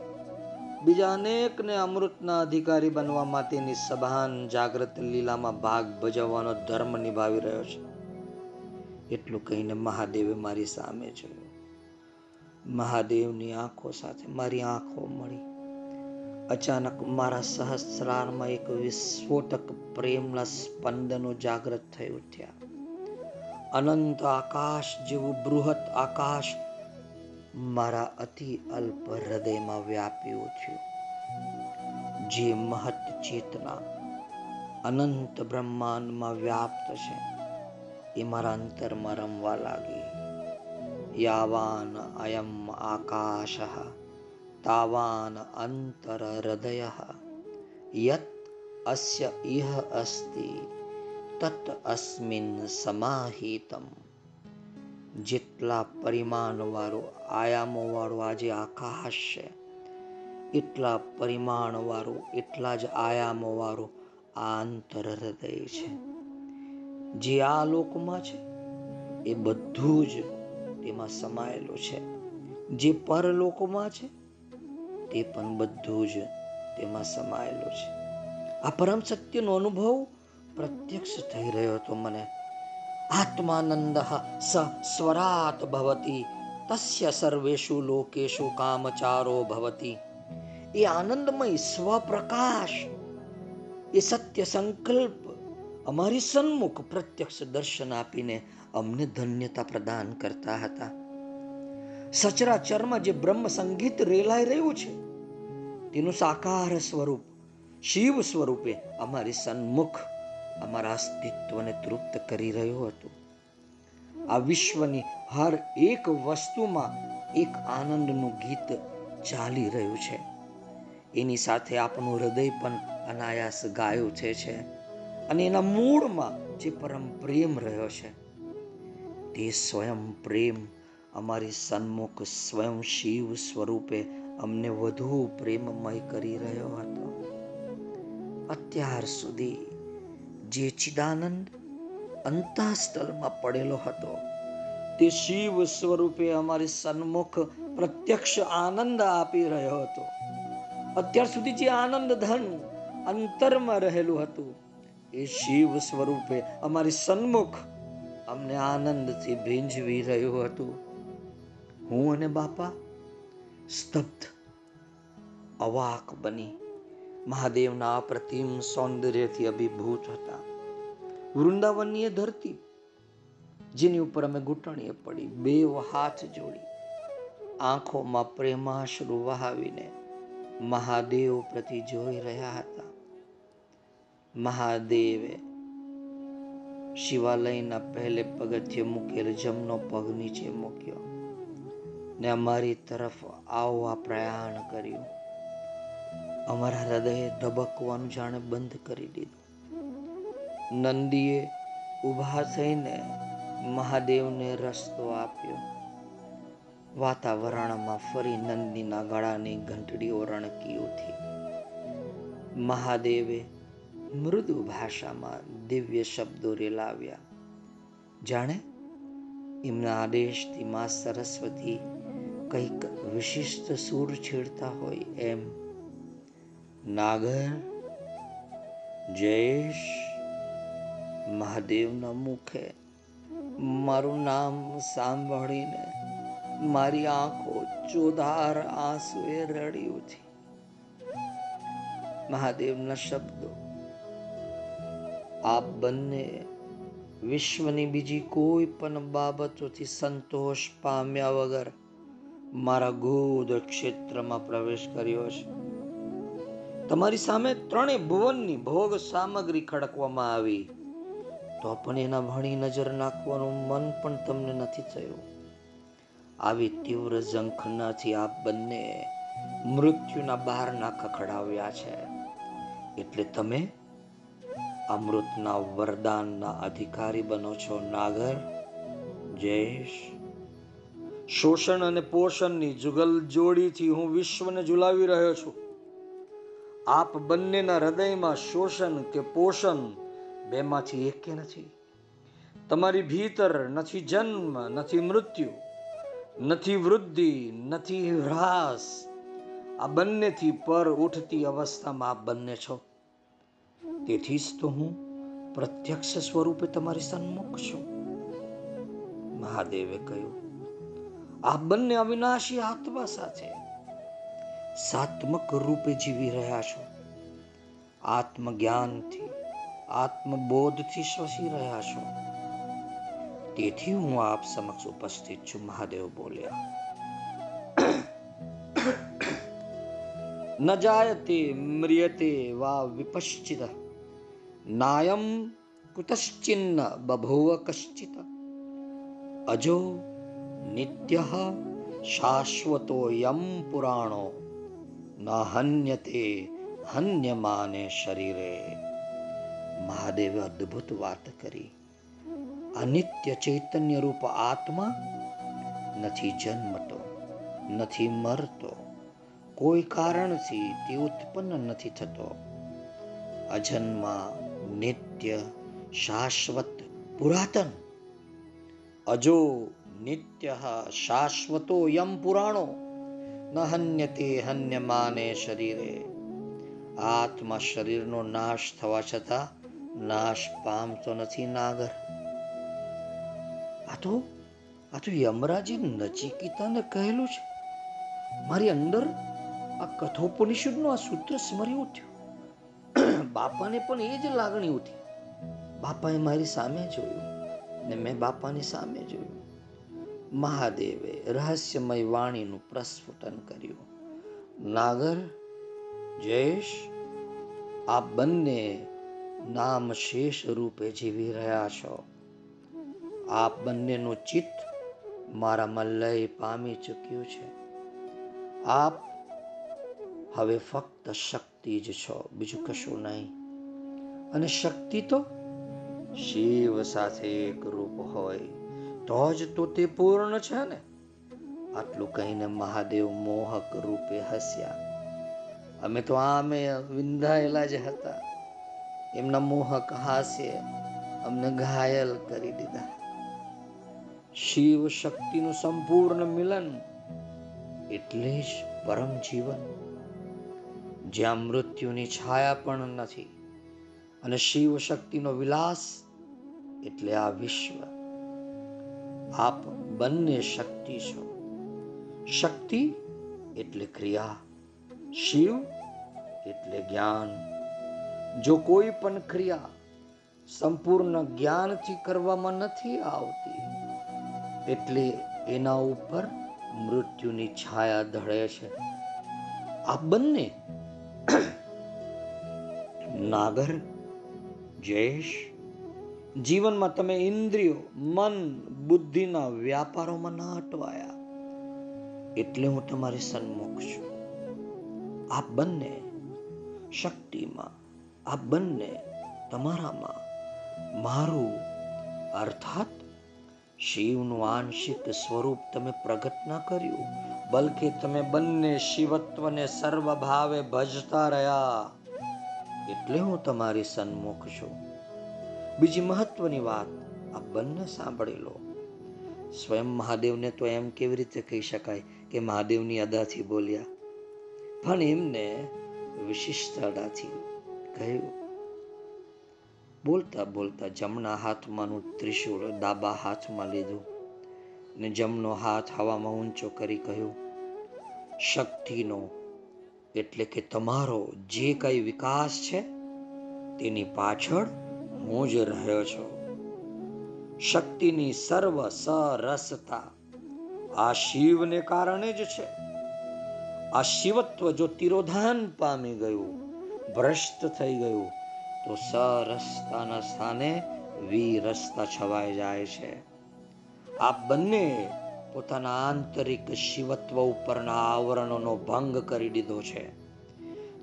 બીજા અનેકને અમૃતના અધિકારી બનવા માટેની સભાન જાગૃત લીલામાં ભાગ ભજવવાનો ધર્મ નિભાવી રહ્યો છે. એટલું કહીને મહાદેવે મારી સામે જોયું. મહાદેવની આંખો સાથે મારી આંખો મળી. અચાનક મારા સહસ્રારમાં એક વિસ્ફોટક પ્રેમના સ્પંદનો જાગૃત થઈ ઉઠ્યા. અનંત આકાશ જેવું બૃહત આકાશ મારા અતિ અલ્પ હૃદયમાં વ્યાપ્યો છે. જે મહત ચેતના અનંત બ્રહ્માંડમાં વ્યાપ્ત છે, એ મારા અંતરમાં રમવા લાગી. યાવાન અયમ આકાશ, તાવાન અંતર હૃદય, યત અસ્ય ઇહ અસ્તિ, તત અસ્મિન સમાહિતમ. જેટલા પરિમાણવાળો આયામોવાળો આયામો વાળું આજે આકાશ છે, એટલા પરિમાણવાળો, એટલા જ આયામોવાળો આ અંતર હૃદય છે. જે આ લોકમાં છે, એ બધું જ તેમાં સમાયેલું છે. જે પરલોકમાં છે, તે પણ બધું જ તેમાં સમાયેલું છે. આ પરમ સત્યનો અનુભવ પ્રત્યક્ષ થઈ રહ્યો હતો મને. આત્માનંદ સ સ્વરાત ભવતી તસ્ય સર્વેષુ લોકેશુ કામચારો ભવતી એ આનંદમય સ્વપ્રકાશ એ સત્ય સંકલ્પ અમારી સન્મુખ પ્રત્યક્ષ દર્શન આપીને અમને ધન્યતા પ્રદાન કરતા હતા સચરાચરમાં જે બ્રહ્મ સંગીત રેલાઈ રહ્યું છે તેનું સાકાર સ્વરૂપ શિવ સ્વરૂપે અમારી સન્મુખ અમારા અસ્તિત્વને તૃપ્ત કરી રહ્યું હતું. આ વિશ્વની હર એક વસ્તુમાં એક આનંદનું ગીત ચાલી રહ્યું છે. એની સાથે આપણું હૃદય પણ અનાયાસ ગાયું છે છે. અને એના મૂળમાં જે પરમ પ્રેમ રહ્યો છે, તે સ્વયં પ્રેમ અમારી સન્મુખ સ્વયં શિવ સ્વરૂપે અમને વધુ પ્રેમમય કરી રહ્યો હતો. અત્યાર સુધી જે ચિદાનંદ અંતાસ્થલમાં પડેલો હતો. તે શિવ સ્વરૂપે અમારી સન્મુખ પ્રત્યક્ષ આનંદ આપી રહ્યો હતો. અત્યાર સુધી જે આનંદ ધન અંતરમાં રહેલું હતું, એ શિવ સ્વરૂપે અમારી સન્મુખ અમને આનંદથી ભીંજવી રહ્યું હતું. હું અને બાપા સ્તબ્ધ, અવાક બની મહાદેવના અપ્રતિમ સૌંદર્યથી અભિભૂત હતા. વૃંદાવનની એ ધરતી, જેની ઉપર અમે ઘૂંટણીએ પડી, બે હાથ જોડી, આંખોમાં પ્રેમાશ્રુ વહાવીને મહાદેવ પ્રતિ જોઈ રહ્યા હતા. મહાદેવે શિવાલયના પહેલે પગથિયે મૂકેલ જમનો પગ નીચે મૂક્યો ને અમારી તરફ આવવા પ્રયાણ કર્યું. અમારા હૃદયે ધબકવાનું જાણે બંધ કરી દીધું. નંદીએ ઊભા થઈને મહાદેવને રસ્તો આપ્યો. વાતાવરણમાં ફરી નંદીના ગળાની ઘંટડીઓ રણકી ઉઠી. મહાદેવે મૃદુ ભાષામાં દિવ્ય શબ્દો રેલાવ્યા. જાણે? એમના આદેશથી માં સરસ્વતી કંઈક વિશિષ્ટ સૂર છેડતા હોય એમ. નાગર, જયેશ, મહાદેવના મુખે મારું નામ સાંભળીને મારી આંખો ચોધાર આંસુએ રડી ઉઠી. મહાદેવના શબ્દો, આપ બંને વિશ્વની બીજી કોઈ પણ બાબતોથી સંતોષ પામ્યા વગર મારા ગોદ ક્ષેત્રમાં પ્રવેશ કર્યો છે તમારી સામે ત્રણેય ભુવનની ભોગ સામગ્રી ખડકવામાં આવી. તો પણ એના ભણી નજર નાખવાનું મન પણ તમને નથી થયું. આવી તીવ્ર ઝંખનાથી આપ બંને મૃત્યુના બહારના ખખડાવ્યા છે. એટલે તમે અમૃતના વરદાનના અધિકારી બનો છો, નાગર. જયેશ. શોષણ અને પોષણની જુગલ જોડીથી હું વિશ્વને ઝુલાવી રહ્યો છું. આપ બંનેના હૃદયમાં શોષણ કે પોષણ બેમાંથી એકે નથી. તમારી ભીતર નથી જન્મ, નથી મૃત્યુ, નથી વૃદ્ધિ, નથી હ્રાસ આ બંનેથી પર ઉઠતી અવસ્થામાં આપ બંને છો. તેથી જ તો હું પ્રત્યક્ષ સ્વરૂપે તમારી સન્મુખ છું. મહાદેવે કહ્યું આ બંને અવિનાશી આત્મા સાથે સાત્મક રૂપે જીવી રહ્યા છો. આત્મજ્ઞાનથી, આત્મબોધથી શ્વસી રહ્યા છો. તેથી હું આપ સમક્ષ ઉપસ્થિત છું, મહાદેવ બોલ્યા. ન જાયતે, મ્રિયતે વા વિપશ્ચિત. નાયમ કુતશ્ચિન્ન બભૂવ કશ્ચિત. અજો નિત્ય શાશ્વતો યમ પુરાણો. ન હન્યતે હન્યમાને શરીરે મહાદેવે અદ્ભુત વાત કરી અનિત્ય ચૈતન્ય રૂપ આત્મા નથી જન્મતો નથી મરતો કોઈ કારણથી તે ઉત્પન્ન નથી થતો અજન્મા નિત્ય શાશ્વત પુરાતન અજો નિત્ય શાશ્વતો યમ પુરાણો ન હન્યતે હન્યમાને શરીરે. આત્મા શરીરનો નાશ થવા છતાં નાશ પામતો નથી નાગર. આ તો આ તો યમરાજી નચિકિતાને કહેલું છે. મારી અંદર આ કઠોપનિષદનું આ સૂત્ર સ્મરી ઉઠ્યું બાપાને પણ એ જ લાગણી ઉઠી. બાપાએ મારી સામે જોયું ને મેં બાપાની સામે જોયું. મહાદેવે રહસ્યમય વાણીનું પ્રસ્ફુટન કર્યું. નાગર, જયેશ આ બંને નામ શેષ રૂપે જીવી રહ્યા છો. આપ બંનેનું ચિત્ત મારામાં લય પામી ચૂક્યું છે. આપ હવે ફક્ત શક્તિ જ છો, બીજું કશું નહીં. અને શક્તિ તો શિવ સાથે એક રૂપ હોય. તો જ તો તે પૂર્ણ છે ને? આટલું કહીને મહાદેવ મોહક રૂપે હસ્યા. અમે તો આમે વિંધાયેલા જ હતા. એમના મોહક હાસ્ય અમને ઘાયલ કરી દીધા. શિવ શક્તિનું સંપૂર્ણ મિલન એટલે જ પરમ જીવન. જ્યાં મૃત્યુની છાયા પણ નથી અને શિવ શક્તિનો વિલાસ એટલે આ વિશ્વ. આપ બંને શક્તિ છો. શક્તિ એટલે ક્રિયા, શિવ એટલે જ્ઞાન. જો કોઈ પણ ક્રિયા સંપૂર્ણ જ્ઞાનથી કરવામાં નથી આવતી, એટલે એના ઉપર મૃત્યુની છાયા ધળે છે. આ બંને નાગર, જયેશ જીવનમાં તમે ઇન્દ્રિયો, મન, બુદ્ધિના વ્યાપારોમાં ના અટવાયા. એટલે હું તમારી સન્મુખ છું. આ બંને શક્તિમાં આ બંને તમારામાં મારું, અર્થાત શિવનું આંશિક સ્વરૂપ તમે પ્રગટ ન કર્યું, બલકે તમે બંને શિવત્વને સર્વભાવે ભજતા રહ્યા. એટલે હું તમારી સન્મુખ છું. બીજી મહત્વની વાત, આ બંને સાંભળી લો. સ્વયં મહાદેવને તો એમ કેવી રીતે કહી શકાય કે મહાદેવની અદાથી બોલ્યા, પણ એમને વિશિષ્ટ અદાથી કહ્યું. બોલતા બોલતા જમણા હાથમાંનું ત્રિશૂળ ડાબા હાથમાં લીધું ને જમનો હાથ હવામાં ઊંચો કરી કહ્યું, શક્તિનો એટલે કે તમારો જે કઈ વિકાસ છે તેની પાછળ હું જ રહ્યો છું, શક્તિની સર્વ સરસતા આ શિવને કારણે જ છે. આ શિવત્વ જો તિરોધાન પામી ગયું, ભ્રષ્ટ થઈ ગયું, તો સરસતાના સ્થાને વીરસતા છવાઈ જાય છે. આ બંને પોતાના આંતરિક શિવત્વ ઉપરના આવરણોનો ભંગ કરી દીધો છે.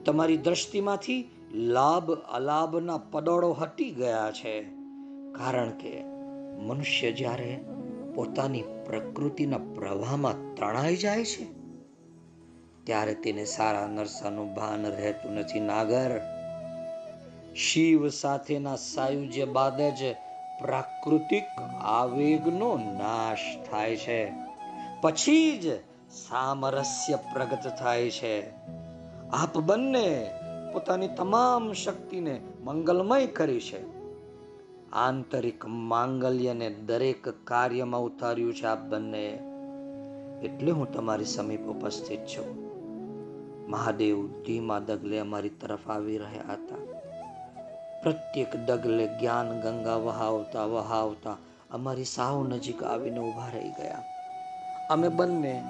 તમારી દ્રષ્ટિમાંથી લાભ અલાભના પદોળો હટી ગયા છે. કારણ કે મનુષ્ય જ્યારે પોતાની પ્રકૃતિના પ્રવાહમાં તણાઈ જાય છે, ત્યારે તેને સારા નરસાનું ભાન રહેતું નથી. નાગર, શિવ સાથેના સાયુજ્ય બાદ જ પ્રાકૃતિક આવેગનો નાશ થાય છે. પછી જ સામરસ્ય પ્રગટ થાય છે. આપ બંને પોતાની તમામ શક્તિને મંગલમય કરી છે. આંતરિક માંગલ્યને દરેક કાર્યમાં ઉતાર્યું છે આપ બંને. એટલે હું તમારી સમીપ ઉપસ્થિત છું. મહાદેવ ધીમા ડગલે અમારી તરફ આવી રહ્યા હતા. પ્રત્યેક ડગલે જ્ઞાન ગંગા વહાવતા વહાવતા અમારી સાવ નજીક આવીને ઊભા રહી ગયા. અમે બંને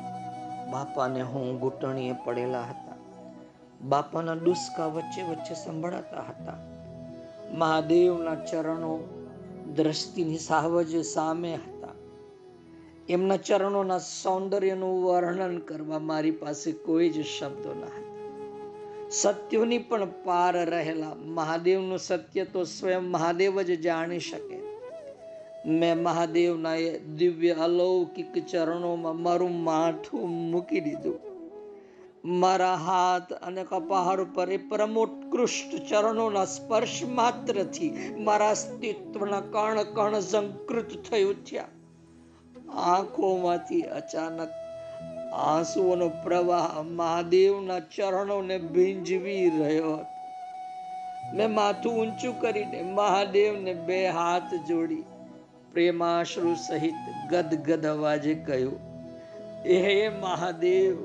બાપાને હું ઘૂંટણીએ પડેલા હતા. બાપાના દુષ્કા વચ્ચે વચ્ચે સંભળાતા હતા. મહાદેવના ચરણો દ્રષ્ટિની સાવજ સામે હતા. એમના ચરણોના સૌંદર્યનું વર્ણન કરવા મારી પાસે કોઈ જ શબ્દો ન હતા. સત્યોની પણ પાર રહેલા મહાદેવનું સત્ય તો સ્વયં મહાદેવ જ જાણી શકે. મેં મહાદેવના એ દિવ્ય અલૌકિક ચરણોમાં મારું માથું મૂકી દીધું. મારા હાથ અને કપાળ ઉપર એ પરમોત્કૃષ્ટ ચરણોના સ્પર્શ માત્રથી મારા અસ્તિત્વના કણ કણ સંકૃત થઈ ઉઠ્યા આંખોમાંથી અચાનક આંસુઓનો પ્રવાહ મહાદેવના ચરણોને ભીંજવી રહ્યો હતો. મેં માથું ઊંચું કરીને મહાદેવને બે હાથ જોડી પ્રેમાશ્રુ સહિત ગદગદ અવાજે કહ્યું, હે મહાદેવ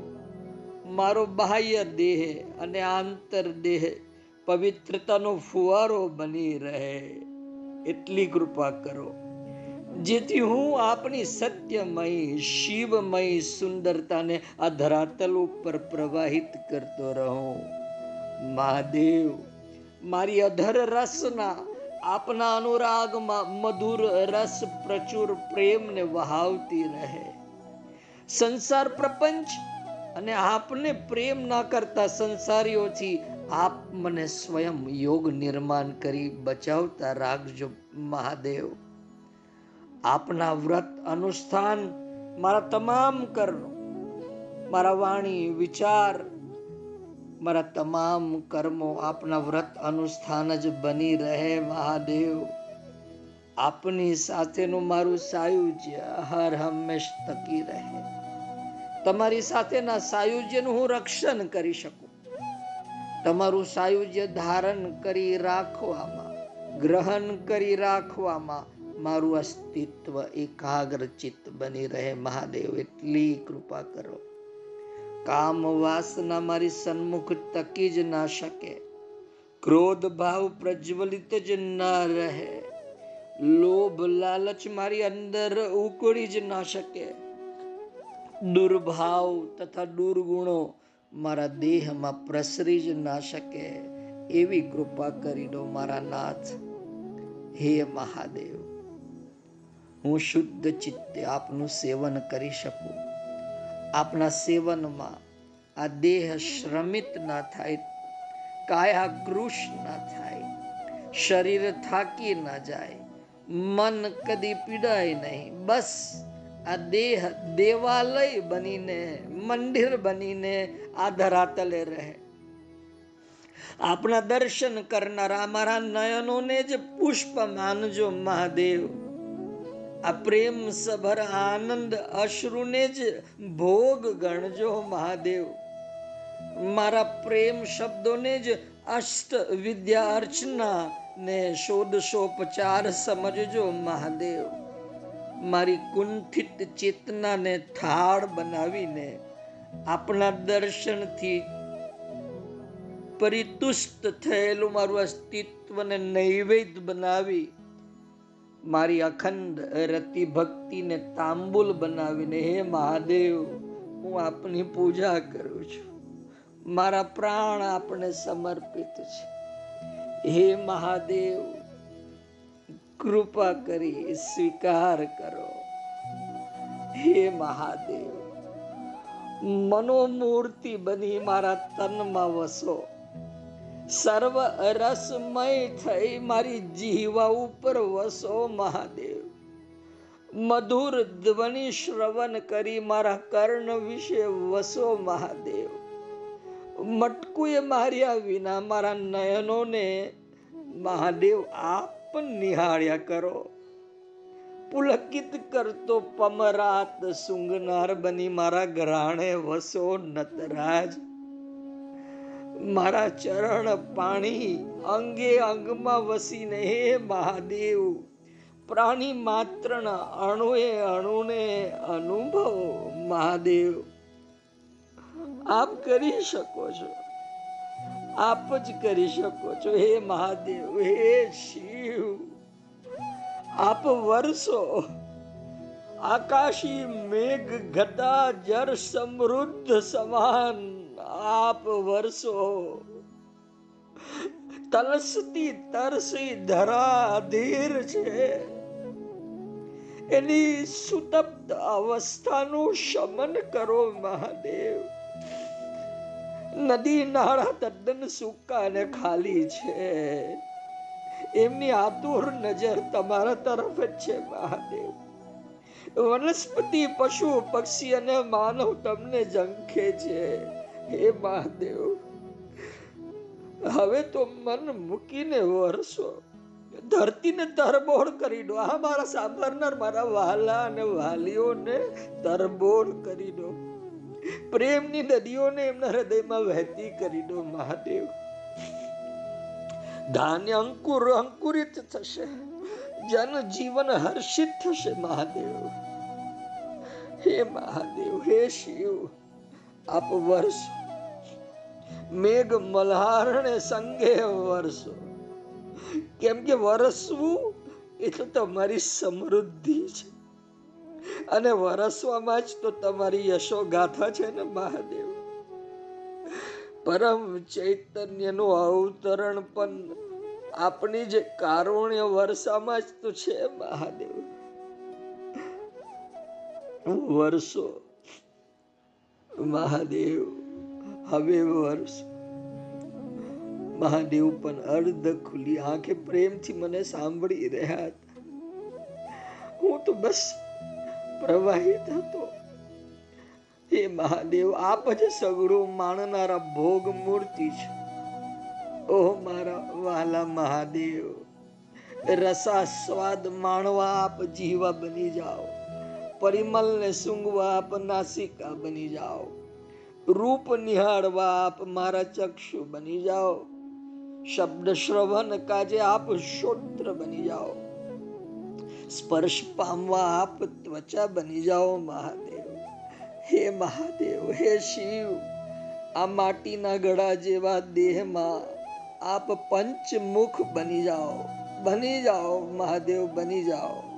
મારો બાહ્ય દેહ અને આંતર દેહ પવિત્રતાનો ફુવારો બની રહે. એટલી કૃપા કરો. જેથી હું આપની સત્યમય, શિવમય સુંદરતાને આ ધરાતલ ઉપર પ્રવાહિત કરતો રહું. મહાદેવ, મારી અધર રસના, આપના અનુરાગમાં મધુર રસ પ્રચુર પ્રેમને વહાવતી રહે. સંસાર પ્રપંચ અને આપને પ્રેમ ના કરતા સંસારીઓથી આપ મને સ્વયં યોગ નિર્માણ કરી બચાવતા રાખજો મહાદેવ. આપના વ્રત અનુષ્ઠાન મારા તમામ કર્મ, મારા વાણી, વિચાર, મારા તમામ કર્મો આપના વ્રત અનુષ્ઠાન જ બની રહે મહાદેવ. આપની સાથેનું મારું સાયુજ્ય હર હંમેશ તકી રહે. તમારી સાથેના સાયુજ્યનું હું રક્ષણ કરી શકું. તમારું સાયુજ્ય ધારણ કરી રાખવામાં, ગ્રહણ કરી રાખવામાં મારું અસ્તિત્વ એકાગ્રચિત બની રહે. મહાદેવ, એટલી કૃપા કરો. કામ વાસના મારી સન્મુખ તકી જ ના શકે. ક્રોધ ભાવ પ્રજ્વલિત જ ન રહે. લોભ લાલચ મારી અંદર ઉકળી જ ના શકે. દુર્ભાવ તથા દુર્ગુણો મારા દેહમાં પ્રસરી જ ના શકે એવી કૃપા કરી દો મારા નાથ. હે મહાદેવ, હું શુદ્ધ ચિત્તે આપનું સેવન કરી શકું. આપના સેવનમાં આ દેહ શ્રમિત ના થાય કાયાગૃશ ના થાય, શરીર થાકી ના જાય, મન કદી પીડાય નહીં, બસ આ દેહ દેવાલય બનીને, મંદિર બનીને આ ધરાતલે રહે. આપણા દર્શન કરનારા અમારા નયનોને જ પુષ્પ માનજો મહાદેવ. આ પ્રેમ સભર આનંદ અશ્રુને જ ભોગ ગણજો મહાદેવ. મારા પ્રેમ શબ્દોને જ અષ્ટ વિદ્યા અર્ચના ને ષોડશોપચાર સમજજો મહાદેવ. મારી કુંઠિત ચેતનાને થાળ બનાવીને આપણા દર્શનથી પરિતુષ્ટ થયેલું મારું અસ્તિત્વને નૈવેદ્ય બનાવી મારી અખંડ રતિ ભક્તિને તાંબુલ બનાવીને, હે મહાદેવ, હું આપની પૂજા કરું છું. મારા પ્રાણ આપને સમર્પિત છે. હે મહાદેવ કૃપા કરી સ્વીકાર કરો. હે મહાદેવ, મનોમૂર્તિ બની મારા તનમાં વસો. સર્વ રસમય થઈ મારી જીવા ઉપર વસો મહાદેવ. મધુર ધ્વનિ શ્રવણ કરી મારા કર્ણ વિશે વસો મહાદેવ. મટકુએ માર્યા વિના મારા નયનોને મહાદેવ આપ નિહાળ્યા કરો. પુલકિત કરતો પમરાત સુંગનાર બની મારા ગ્રહાણે વસો નતરાજ. મારા ચરણ પાણી અંગે અંગમાં વસીને હે મહાદેવ. પ્રાણી માત્રના અણુએ અણુને અનુભવો મહાદેવ. આપ કરી શકો છો. આપ જ કરી શકો છો. હે મહાદેવ, હે શિવ. આપ વર્ષો આકાશી મેઘ ઘટા જર સમૃદ્ધ સમાન આપ વર્ષો તલસતી તરસી ધરા અધીર છે. એની સુતપ્ત અવસ્થાનું શમન કરો મહાદેવ. નદી નાળા તદ્દન સૂકા અને ખાલી છે. એમની આતુર નજર તમારા તરફ જ છે, મહાદેવ. વનસ્પતિ, પશુ, પક્ષી અને માનવ તમને ઝંખે છે. હે મહાદેવ, હવે તો મન મૂકીને વરસો. ધરતીને તરબોળ કરી દો. આ મારા સાંભળનાર મારા વાલા અને વાલીઓને તરબોળ કરી દો. પ્રેમની નદીઓને એમના હૃદયમાં વહેતી કરી દો મહાદેવ. ધાન્ય અંકુર અંકુરિત થશે. જન જીવન હર્ષિત થશે મહાદેવ. હે મહાદેવ, હે શિવ, આપ વર્ષ મેઘ મલ્હારણે સંગે વર્ષો કેમ કે વરસવું એ તો તમારી સમૃદ્ધિ છે. અને વરસવામાં જ તો તમારી યશો ગાથા છે ને, મહાદેવ. પરમ ચૈતન્યનું અવતરણ પણ આપણી જે કારુણ્ય વર્ષામાં જ તો છે, મહાદેવ. વર્ષો, મહાદેવ, હવે વર્ષ. મહાદેવ પણ અર્ધ ખુલી આંખે પ્રેમથી મને સાંભળી રહ્યા હતા. હું તો બસ પ્રવાહિત હતો. હે મહાદેવ, આપ જ સગડું માણનારા ભોગ મૂર્તિ છે. ઓહ મારા વાલા મહાદેવ રસા સ્વાદ માણવા આપ જીવા બની જાઓ. પરિમલ ને સૂંઘવા આપ નાસિકા બની જાઓ. રૂપ નિહાળવા આપ મારા ચક્ષુ બની જાઓ. શબ્દ શ્રવણ કાજે આપ શ્રોત્ર બની જાઓ. સ્પર્શ પામવા આપ ત્વચા બની જાઓ મહાદેવ. હે મહાદેવ, હે શિવ, આ માટીના ગળા જેવા દેહમાં આપ પંચમુખ બની જાઓ. બની જાઓ, મહાદેવ, બની જાઓ.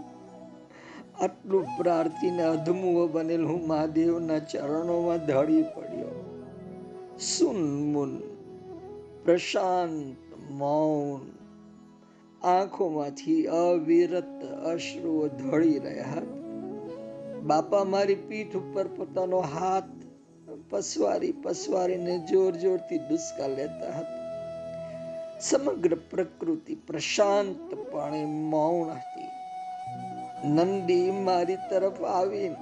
આટલું પ્રાર્થીને અધમુઓ બનેલ હું મહાદેવના ચરણોમાં ધળી પડ્યો. સુનમુન પ્રશાંત મૌન. આંખોમાંથી અવિરત અશ્રુઓ ઢળી રહ્યા હતા. બાપા મારી પીઠ ઉપર પોતાનો હાથ પસવારી પસવારીને જોર જોરથી ડુસકા લેતા હતા. સમગ્ર પ્રકૃતિ પ્રશાંતપણે મૌન હતી. નંદી મારી તરફ આવીને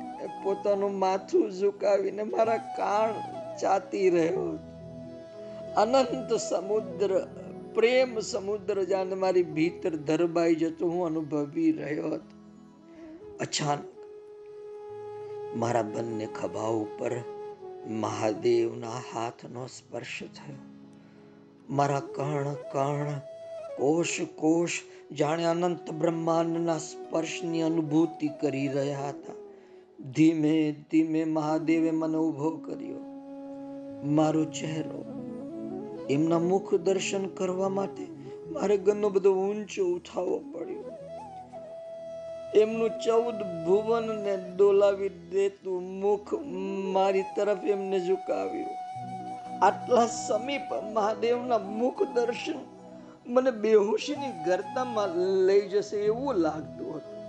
પોતાનું માથું ઝુકાવીને મારા કાન ચાતી રહ્યો અનંત સમુદ્ર પ્રેમ સમુદ્ર જાન મારી ભીતર ધરબાઈ જતો હું અનુભવી રહ્યો હતો. અચાનક મારા બંને ખભા ઉપર મહાદેવના હાથનો સ્પર્શ થયો. મારા કર્ણ કર્ણ કોષ કોષ જાણે અનંત બ્રહ્માંડના સ્પર્શની અનુભૂતિ કરી રહ્યા હતા. ધીમે ધીમે મહાદેવે મને ઊભો કર્યો. મારો ચહેરો એમના મુખ દર્શન કરવા માટે મારે ઘણો બધો ઊંચો ઉઠાવવો પડ્યો. એમનું ચૌદ ભુવન ને ડોલાવી દેતું મુખ મારી તરફ એમને ઝુકાવ્યું. આટલા સમીપ મહાદેવના મુખ દર્શન મને બેહોશીની ગરતામાં લઈ જશે એવું લાગતું હતું.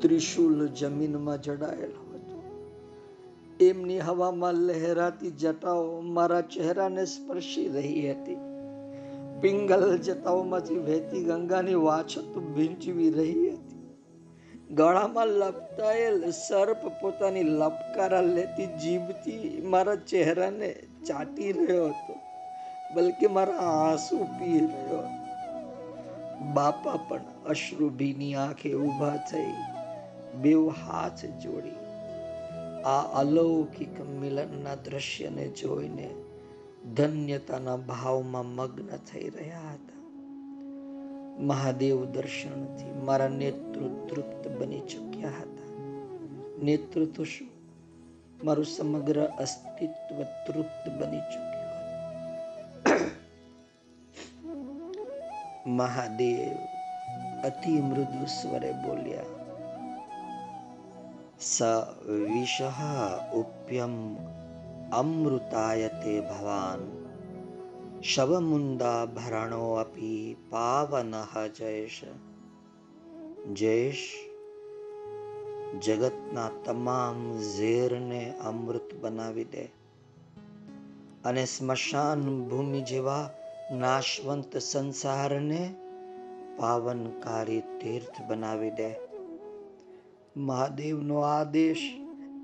ત્રિશુલ જમીનમાં જડાયેલો એમની હવામાં લહેરાતી જટાઓ મારા ચહેરાને સ્પર્શી રહી હતી. પિંગલ જટાઓમાંથી વહેતી ગંગાની વાછત ભીંચવી રહી હતી. ગળામાં લપટાયેલ સર્પ પોતાની લપકારા લેતી જીભથી મારા ચહેરાને ચાટી રહ્યો હતો, બલકે મારા આંસુ પી રહ્યો બાપા પણ અશ્રુભીની આંખે ઊભા થઈ બેવ હાથ જોડી આ અલૌકિક મિલનના દ્રશ્યને જોઈને ધન્યતાના ભાવમાં મગ્ન થઈ રહ્યા હતા. મહાદેવ દર્શનથી મારા નેત્રો તૃપ્ત બની ચૂક્યા હતા. નેત્ર તો શું? મારું સમગ્ર અસ્તિત્વ તૃપ્ત બની ચૂક્યું મહાદેવ અતિ મૃદુ સ્વરે બોલ્યા સ વિષ ઉપયમ અમૃતાયતે ભવાન શવમુંદા ભરણો અપી પાવન જયેશ જયેશ જગતના તમામ ઝેરને અમૃત બનાવી દે અને સ્મશાન ભૂમિ જેવા નાશવંત સંસારને પાવનકારી તીર્થ બનાવી દે મહાદેવનો આદેશ,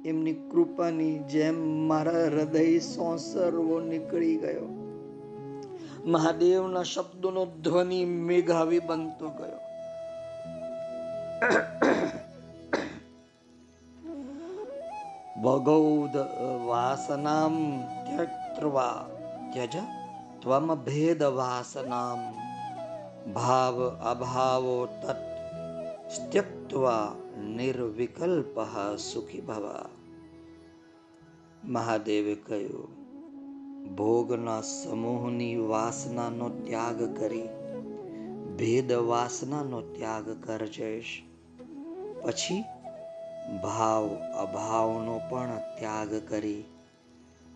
એમની કૃપાની જેમ મારા હૃદય સોંસરવો નીકળી ગયો. મહાદેવના શબ્દોનો ધ્વનિ મેઘાવી બનતો ગયો. ભગૌદ વાસનામ ત્યક્ત્વા ત્યજ ત્વમ ભેદ વાસનામ. ભાવ અભાવો તત ત્યક્ત્વા નિર્વિકલ્પ સુખી ભવા મહાદેવે કહ્યું ભોગના સમૂહની વાસનાનો ત્યાગ કરી ભેદ વાસનાનો ત્યાગ કરજેશ પછી ભાવ અભાવનો પણ ત્યાગ કરી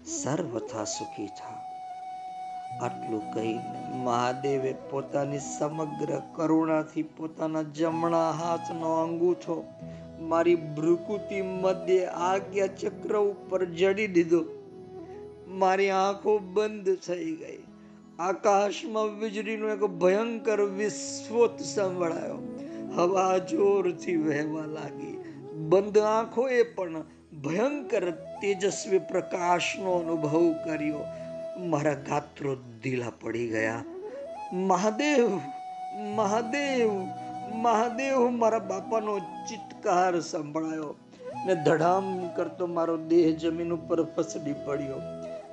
સર્વથા સુખી થા આટલું કહીને મહાદેવે પોતાની સમગ્ર કરુણાથી પોતાના જમણા હાથનો અંગૂઠો મારી ભ્રુકુતિ મધ્ય આજ્ઞા ચક્ર ઉપર જડી દીધો. મારી આંખો બંધ થઈ ગઈ. આકાશમાં વીજળીનો એક ભયંકર વિસ્ફોટ સંભળાયો હવા જોરથી વહેવા લાગી. બંધ આંખોએ પણ ભયંકર તેજસ્વી પ્રકાશનો અનુભવ કર્યો. મારા ગાત્રો ઢીલા પડી ગયા. મહાદેવ મહાદેવ મહાદેવ, મારા બાપાનો ચિત્કાર સંભળાયો ને ધડામ કરતો મારો દેહ જમીન ઉપર ફસડી પડ્યો.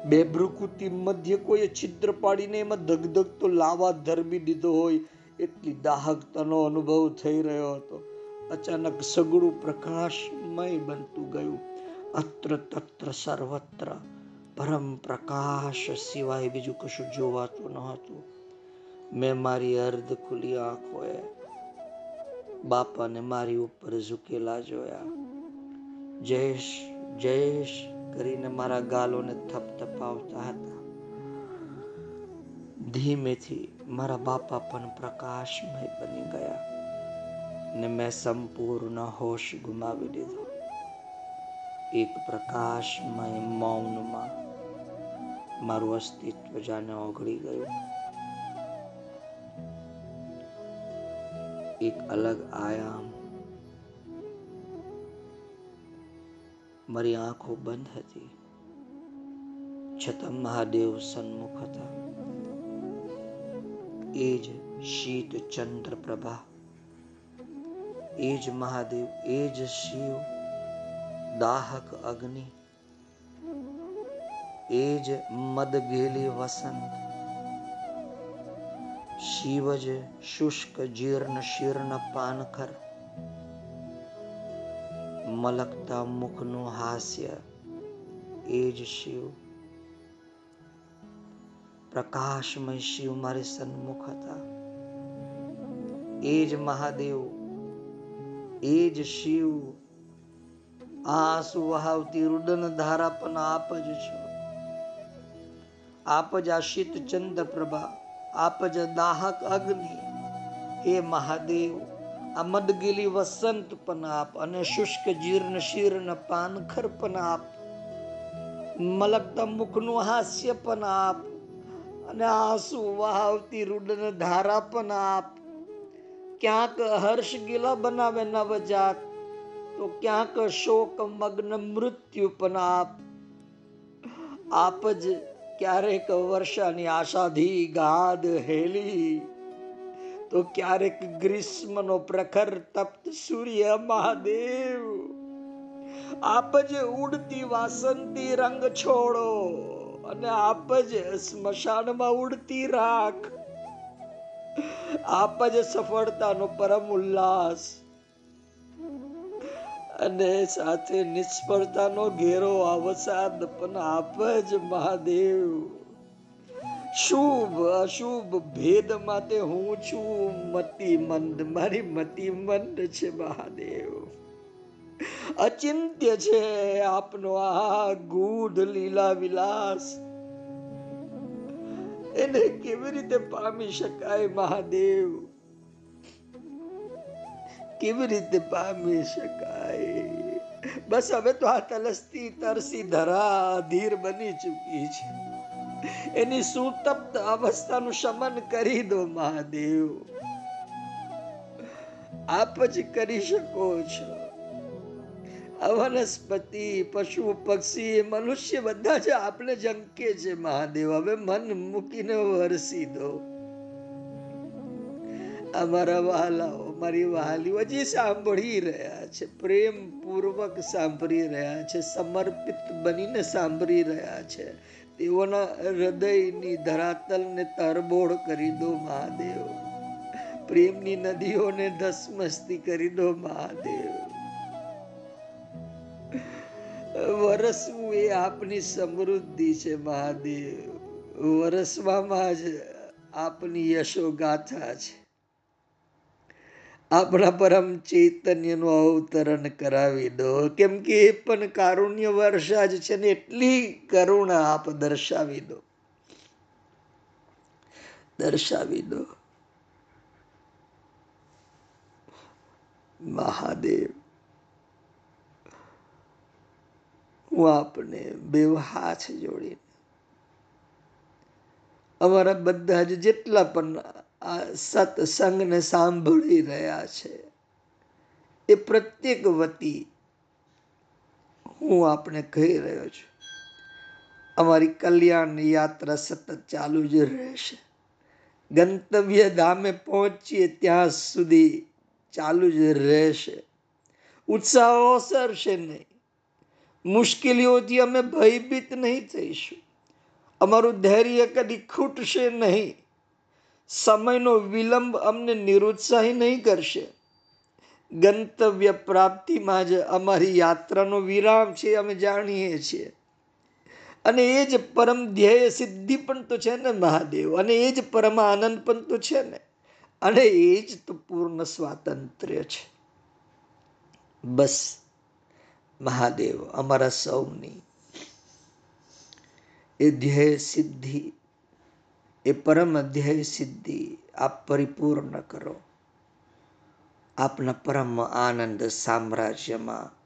બે ભ્રુકુતિ મધ્ય કોઈ છિદ્ર પાડીને એમાં ધગધગતો લાવા ધરબી દીધો હોય એટલી દાહકતાનો અનુભવ થઈ રહ્યો હતો. અચાનક સગળું પ્રકાશમય બનતું ગયું. અત્ર તત્ર સર્વત્ર પરમ પ્રકાશ સિવાય બીજું કશું જોવાતું ન હતું. મેં મારી અર્ધ ખુલી આંખોએ બાપાને મારી ઉપર ઝૂકેલા જોયા. જયેશ જયેશ કરીને મારા ગાલોને થપથપાવતા હતા. ધીમેથી મારા બાપા પણ પ્રકાશમય બની ગયા ને મેં સંપૂર્ણ હોશ ગુમાવી દીધો. એક પ્રકાશમય મૌનમાં મારું અસ્તિત્વ જાણે ઓગળી ગયું. એક અલગ આયામ. મારી આંખો બંધ હતી. છતાં મહાદેવ સન્મુખ હતા. એ જ શીત ચંદ્ર પ્રભા. એ જ મહાદેવ, એ જ શિવ. દાહક અગ્નિ. એ જ મદગેલી વસંત. શિવ જ શુષ્ક જીર્ણ શીર્ણ પાનખર. મલકતા મુખનું હાસ્ય એ જ શિવ. પ્રકાશમય શિવ મારી સન્મુખ હતા. એ જ મહાદેવ એ જ શિવ. આંસુ વહાવતી રુદન ધારા પણ આપ જ છો. આપ જ આશિત ચંદ્ર પ્રભા આપ દાહક અગ્નિ. હે મહાદેવ, આ મદગીલી વસંત પણ આપ અને શુષ્ક જીર્ણ શીર્ણ પાનખર પણ આપ. મલકતા મુખનું હાસ્ય પણ આપ અને આંસુ વહાવતી રુદન ધારા પણ આપ. ક્યાંક હર્ષ ગીલા બનાવે નવજાત, તો ક્યાંક શોક મગ્ન મૃત્યુ પણ આપ. આપ જ ક્યારેક વર્ષાની આશાધી ગાદ હેલી, તો ક્યારેક ગ્રીષ્મનો પ્રખર તપ્ત સૂર્ય મહાદેવ. આપ જ ઉડતી વાસંતી રંગ છોડો અને આપ જ સ્મશાનમાં ઉડતી રાખ. આપ જ સફળતાનો પરમ ઉલ્લાસ અને સાથે નિષ્ફળતાનો ઘેરો અવસાદ પણ આપે જ મહાદેવ. શુભ, અશુભ ભેદ માટે હું છું મતિ મંદ, મારી મતિ મંદ છે મહાદેવ. અચિંત્ય છે આપનો આ ગૂઢ લીલા વિલાસ. એને કેવી રીતે પામી શકાય મહાદેવ? કેવી રીતે પામી શકાય? બસ હવે તો આ તલસતી તરસી ધરા ધીર બની ચૂકી છે. એની સુતપ્ત અવસ્થાનું શમન કરી દો મહાદેવ. આપ જ કરી શકો છો. વનસ્પતિ પશુ, પક્ષી મનુષ્ય બધા જ આપણે જંકે છે મહાદેવ. હવે મન મૂકીને વરસી દો. અમારા વહાલાઓ મારી વહાલીઓ હજી સાંભળી રહ્યા છે પ્રેમ પૂર્વક સાંભળી રહ્યા છે, સમર્પિત બનીને સાંભળી રહ્યા છે. તેઓના હૃદયની ધરાતલને તરબોળ કરી દો મહાદેવ. પ્રેમની નદીઓને ધસમસ્તી કરી દો મહાદેવ. વરસવું એ આપની સમૃદ્ધિ છે મહાદેવ. વરસવામાં જ આપની યશો ગાથા છે. આપણા પરમ ચૈતન્યનું અવતરણ કરાવી દો. કેમ કે એ પણ કારુણ્ય વર્ષા જ છે ને એટલી કરુણા આપ દર્શાવી દો. દર્શાવી દો. મહાદેવ, હું આપને બે હાથ જોડીને. અમારા બધા જ જેટલા પણ આ સત્સંગને સાંભળી રહ્યા છે. એ પ્રત્યેક વતી હું આપણે કહી રહ્યો છું. અમારી કલ્યાણ યાત્રા સતત ચાલુ જ રહેશે. ગંતવ્ય ધામે પહોંચીએ ત્યાં સુધી ચાલુ જ રહેશે. ઉત્સાહ ઓસરશે નહીં. મુશ્કેલીઓથી અમે ભયભીત નહીં થઈશું. અમારું ધૈર્ય કદી ખૂટશે નહીં. સમયનો વિલંબ અમને નિરુત્સાહી નહીં કરશે. ગંતવ્ય પ્રાપ્તિમાં જ અમારી યાત્રાનો વિરામ છે અમે જાણીએ છીએ. અને એ જ પરમ ધ્યેય સિદ્ધિ પણ તો છે ને મહાદેવ, અને એ જ પરમ આનંદ પણ તો છે ને. અને એ જ તો પૂર્ણ સ્વાતંત્ર્ય છે. બસ, મહાદેવ, અમારા સૌની એ ધ્યેય સિદ્ધિ એ પરમ અધ્યાય સિદ્ધિ આપ પરિપૂર્ણ કરો. આપના પરમ આનંદ સામ્રાજ્યમાં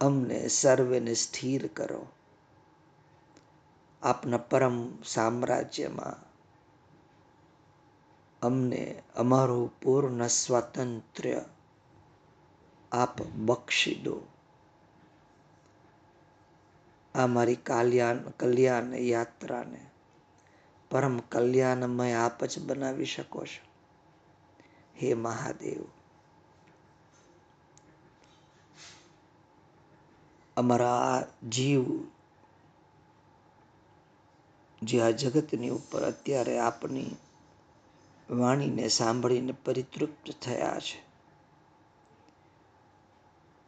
અમને સર્વેને સ્થિર કરો. આપના પરમ સામ્રાજ્યમાં અમને અમારું પૂર્ણ સ્વાતંત્ર્ય આપ બક્ષી દો. આ મારી કલ્યાણ કલ્યાણ યાત્રાને પરમ કલ્યાણમય આપ જ બનાવી શકો છો. હે મહાદેવ. અમારા આ જીવ જે આ જગતની ઉપર અત્યારે આપની વાણીને સાંભળીને પરિતૃપ્ત થયા છે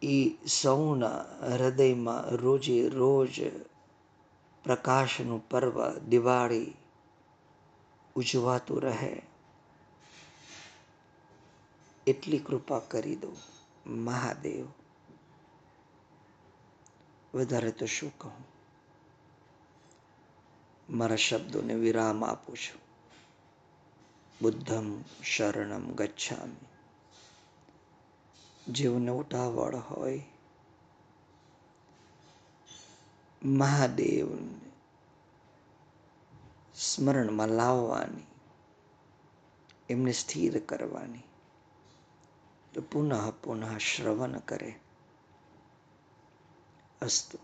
એ સૌના હૃદયમાં રોજે રોજ પ્રકાશનું પર્વ દિવાળી ઉજવાતું રહે. એટલી કૃપા કરી દો મહાદેવ. વધારે તો શું કહું? મારા શબ્દોને વિરામ આપું છું. બુદ્ધમ શરણમ ગચ્છામી. જેઓને ઉતાવળ હોય. મહાદેવને સ્મરણમાં લાવવાની એમને સ્થિર કરવાની. તો પુનઃ પુનઃ શ્રવણ કરે. અસ્તુ.